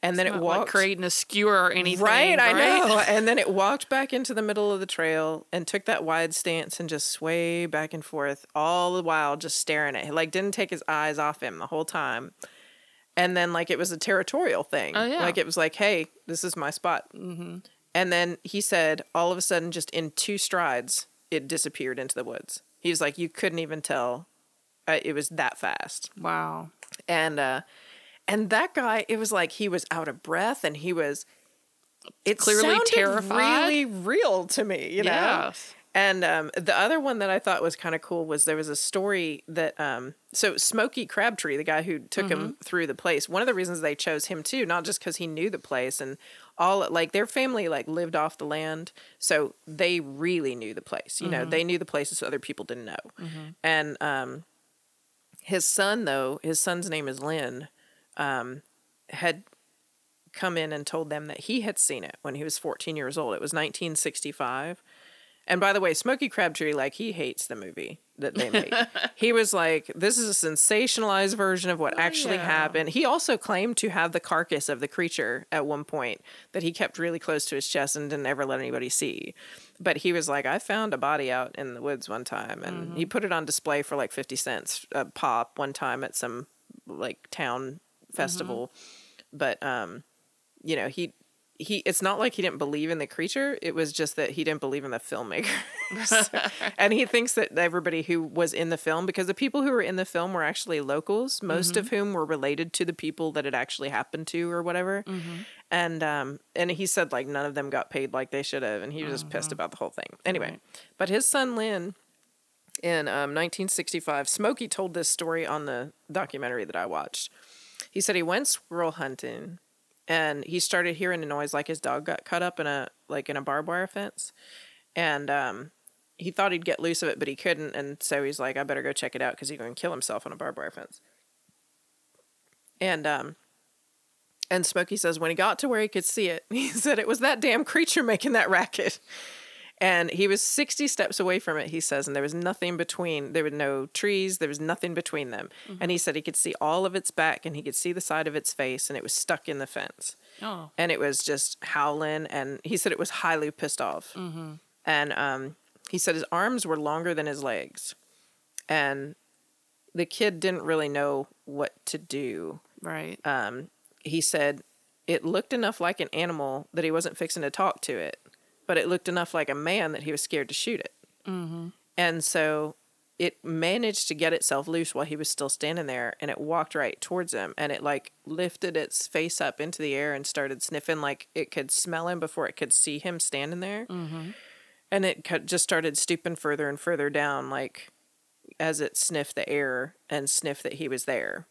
Speaker 1: and then it
Speaker 2: Not like
Speaker 1: walked
Speaker 2: creating a skewer or anything.
Speaker 1: right, i know and then it walked back into the middle of the trail and took that wide stance and just sway back and forth all the while just staring at him like didn't take his eyes off him the whole time and then like it was a territorial thing
Speaker 2: Oh, yeah.
Speaker 1: like it was like hey this is my spot mm-hmm. And then he said all of a sudden just in two strides it disappeared into the woods he was like you couldn't even tell uh, it was that fast
Speaker 2: Wow.
Speaker 1: and uh and that guy it was like he was out of breath and he was it
Speaker 2: Clearly
Speaker 1: sounded
Speaker 2: terrified.
Speaker 1: really real to me you know
Speaker 2: Yes.
Speaker 1: and um, the other one that I thought was kind of cool was there was a story that um, so Smokey Crabtree, the guy who took him through the place, one of the reasons they chose him too, not just because he knew the place and all like their family like lived off the land, so they really knew the place. You know, they knew the places other people didn't know. And um, his son, though, his son's name is Lynn, um, had come in and told them that he had seen it when he was 14 years old. It was 1965. And by the way, Smokey Crabtree, like, he hates the movie that they made. he was like, this is a sensationalized version of what oh, actually
Speaker 2: yeah.
Speaker 1: happened. He also claimed to have the carcass of the creature at one point that he kept really close to his chest and didn't ever let anybody see. But he was like, I found a body out in the woods one time, and he mm-hmm. put it on display for like 50 cents a pop one time at some like town mm-hmm. festival. But, um, you know, he he it's not like he didn't believe in the creature it was just that he didn't believe in the filmmakers and he thinks that everybody who was in the film because the people who were in the film were actually locals most of whom were related to the people that it actually happened to or whatever. And um and he said like none of them got paid like they should have and he was just pissed about the whole thing. Anyway
Speaker 2: Right.
Speaker 1: but his son lynn in um, 1965 smokey told this story on the documentary that i watched. He said he went squirrel hunting and he started hearing a noise like his dog got cut up in a like in a barbed wire fence and um he thought he'd get loose of it but he couldn't and so he's like i better go check it out because he's going to kill himself on a barbed wire fence. And um and smokey says when he got to where he could see it he said it was that damn creature making that racket and he was 60 steps away from it he says and there was nothing between there were no trees there was nothing between them. And he said he could see all of its back and he could see the side of its face and it was stuck in the fence.
Speaker 2: Oh.
Speaker 1: and it was just howling and he said it was highly pissed off. Mm-hmm. and um, he said his arms were longer than his legs. And the kid didn't really know what to do.
Speaker 2: Right.
Speaker 1: um, he said it looked enough like an animal that he wasn't fixing to talk to it, but it looked enough like a man that he was scared to shoot it. Mm-hmm. And so it managed to get itself loose while he was still standing there, and it walked right towards him, and it like lifted its face up into the air and started sniffing like it could smell him before it could see him standing there. Mm-hmm. And it just started stooping further and further down, like as it sniffed the air and sniffed that he was there.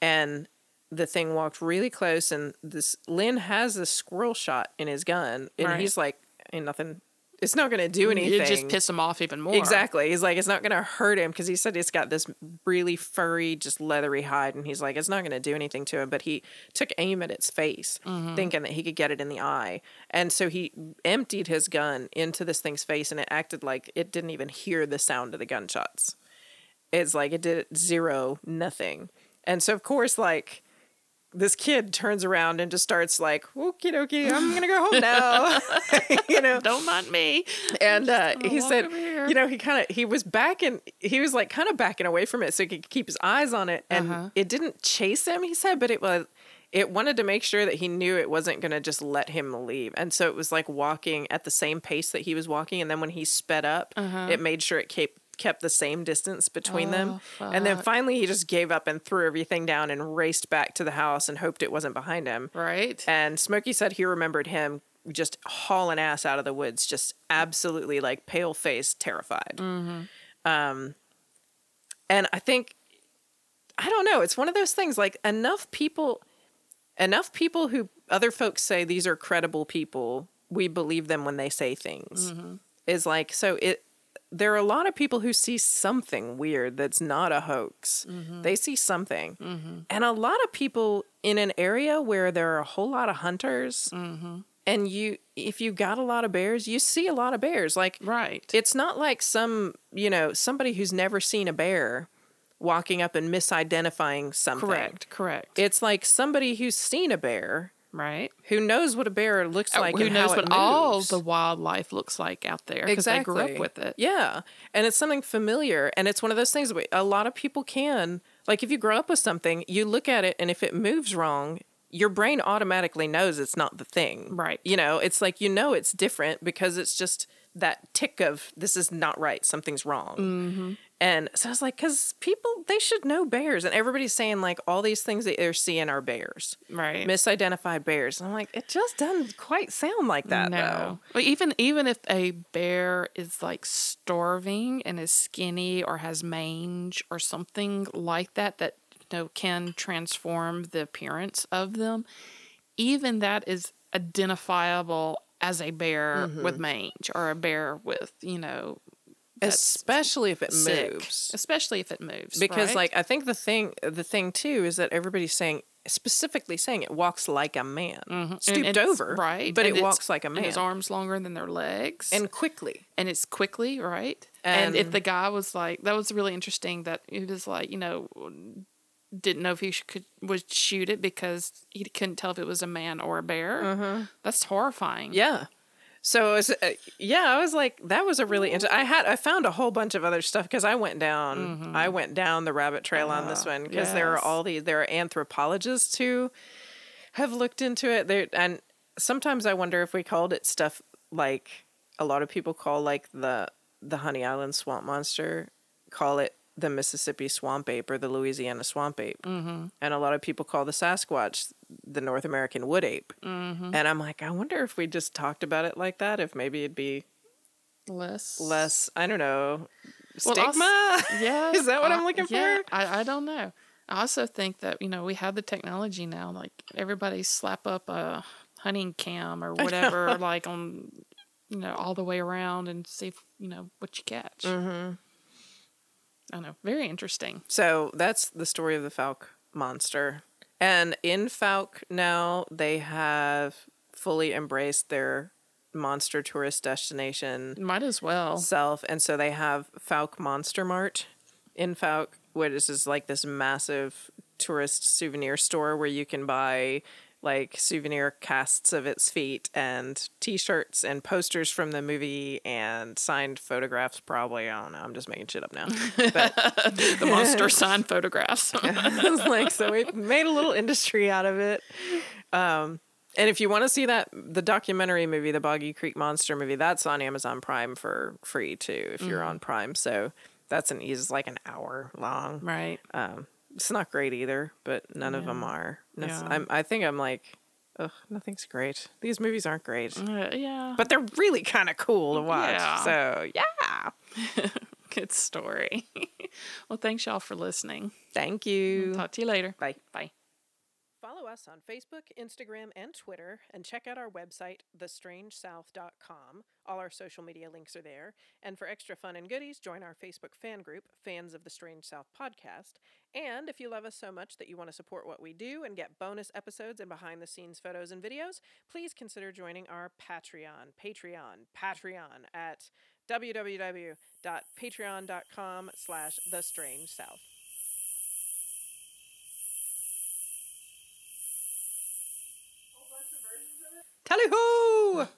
Speaker 1: And the thing walked really close, and this Lynn has a squirrel shot in his gun, and
Speaker 2: Right.
Speaker 1: he's like, "Ain't nothing. It's not going to do anything."
Speaker 2: It just piss him off even more.
Speaker 1: Exactly. He's like, it's not going to hurt him because he said it's got this really furry, just leathery hide. And he's like, it's not going to do anything to him. But he took aim at its face, mm-hmm. thinking that he could get it in the eye. And so he emptied his gun into this thing's face and it acted like it didn't even hear the sound of the gunshots. It's like it did zero, nothing. And so, of course, like, this kid turns around and just starts like, okie dokie, I'm gonna go home now. you know,
Speaker 2: Don't mind me.
Speaker 1: and uh, he said, you know, he kind of he was backing, he was like kind of backing away from it so he could keep his eyes on it, and
Speaker 2: Uh-huh.
Speaker 1: it didn't chase him. He said, but it was. It wanted to make sure that he knew it wasn't going to just let him leave. And so it was like walking at the same pace that he was walking. And then when he sped up,
Speaker 2: Uh-huh.
Speaker 1: it made sure it kept kept the same distance between them.
Speaker 2: Oh,
Speaker 1: And then finally he just gave up and threw everything down and raced back to the house and hoped it wasn't behind him.
Speaker 2: Right.
Speaker 1: And Smokey said he remembered him just hauling ass out of the woods, just absolutely like pale faced, terrified. Um, and I think, I don't know, it's one of those things like enough people, enough people who other folks say these are credible people, we believe them when they say things. Is like, so it, there are a lot of people who see something weird that's not a hoax. Mm-hmm. They see something. Mm-hmm. And a lot of people in an area where there are a whole lot of hunters mm-hmm. and you if you got a lot of bears, you see a lot of bears. Like
Speaker 2: right.
Speaker 1: it's not like some, you know, somebody who's never seen a bear walking up and misidentifying something.
Speaker 2: correct. Correct.
Speaker 1: It's like somebody who's seen a bear
Speaker 2: right.
Speaker 1: who knows what a bear looks like
Speaker 2: Uh, Who
Speaker 1: and
Speaker 2: knows what
Speaker 1: it
Speaker 2: all the wildlife looks like out there because they grew up with it.
Speaker 1: Yeah. And it's something familiar. And it's one of those things a lot of people can. Like, if you grow up with something, you look at it, and if it moves wrong, your brain automatically knows it's not the thing.
Speaker 2: Right.
Speaker 1: You know, it's like you know it's different because it's just that tick of this is not right, something's wrong.
Speaker 2: Mm-hmm.
Speaker 1: And so I was like, because people, they should know bears. And everybody's saying, like, all these things that they're seeing are bears,
Speaker 2: Right.
Speaker 1: misidentified bears. And I'm like, it just doesn't quite sound like that, though.
Speaker 2: no. Well, even even if a bear is like starving and is skinny or has mange or something like that that you know can transform the appearance of them, even that is identifiable as a bear
Speaker 1: Mm-hmm.
Speaker 2: with mange or a bear with you know
Speaker 1: Especially if it
Speaker 2: sick,
Speaker 1: moves.
Speaker 2: especially if it moves
Speaker 1: because
Speaker 2: right?
Speaker 1: like i think the thing the thing too is that everybody's saying specifically saying it walks like a man.
Speaker 2: And
Speaker 1: stooped
Speaker 2: it's-
Speaker 1: over
Speaker 2: right
Speaker 1: but
Speaker 2: and
Speaker 1: it walks like a
Speaker 2: and
Speaker 1: man.
Speaker 2: his arms longer than their legs.
Speaker 1: And quickly.
Speaker 2: And it's quickly right? And, if the guy was like that was really interesting that he was like you know didn't know if he could would shoot it because he couldn't tell if it was a man or a bear. That's horrifying.
Speaker 1: Mm-hmm. yeah so was, uh, yeah i was like that was a really interesting i had i found a whole bunch of other stuff because i went down i went down the rabbit trail on this one because there are
Speaker 2: Mm-hmm.
Speaker 1: all these there are anthropologists who have looked into it. There and sometimes I wonder if we called it stuff like a lot of people call like the the Honey Island swamp monster, call it the Mississippi swamp ape or the Louisiana swamp ape, mm-hmm. and a lot of people call the Sasquatch the North American wood ape. Mm-hmm. And I'm like, I wonder if we just talked about it like that, if maybe it'd be
Speaker 2: less
Speaker 1: less. I don't know.
Speaker 2: Well,
Speaker 1: Stigma?
Speaker 2: also- yeah,
Speaker 1: Is that what I'm looking
Speaker 2: yeah,
Speaker 1: for?
Speaker 2: I, I don't know. I also think that you know we have the technology now. Like everybody slap up a hunting cam or whatever, like on you know all the way around and see if, you know what you catch. Mm-hmm. I don't know, very interesting.
Speaker 1: So that's the story of the Fouke monster. And in Fouke now, they have fully embraced their monster tourist destination
Speaker 2: Might as well.
Speaker 1: self. And so they have Fouke Monster Mart in Fouke, which is like this massive tourist souvenir store where you can buy like souvenir casts of its feet and t-shirts and posters from the movie and signed photographs probably i don't know i'm just making shit up now but
Speaker 2: the monster signed photographs.
Speaker 1: like so we made a little industry out of it um and if you want to see that the documentary movie the boggy creek monster movie that's on amazon prime for free too if you're on prime so that's an easy like an hour long
Speaker 2: right.
Speaker 1: um it's not great either but none of them are Nec-
Speaker 2: Yeah.
Speaker 1: I'm, i think i'm like ugh nothing's great these movies aren't great
Speaker 2: Uh, yeah.
Speaker 1: but they're really kind of cool to watch
Speaker 2: Yeah.
Speaker 1: so yeah
Speaker 2: Good story. well, thanks y'all for listening.
Speaker 1: thank you
Speaker 2: Talk to you later.
Speaker 1: bye
Speaker 2: Bye.
Speaker 1: Follow us on Facebook, Instagram, and Twitter, and check out our website, thestrangesouth.com. All our social media links are there. And for extra fun and goodies, join our Facebook fan group, Fans of the Strange South Podcast. And if you love us so much that you want to support what we do and get bonus episodes and behind the scenes photos and videos, please consider joining our Patreon, Patreon, Patreon at www.patreon.com slash the strange south. Tally ho!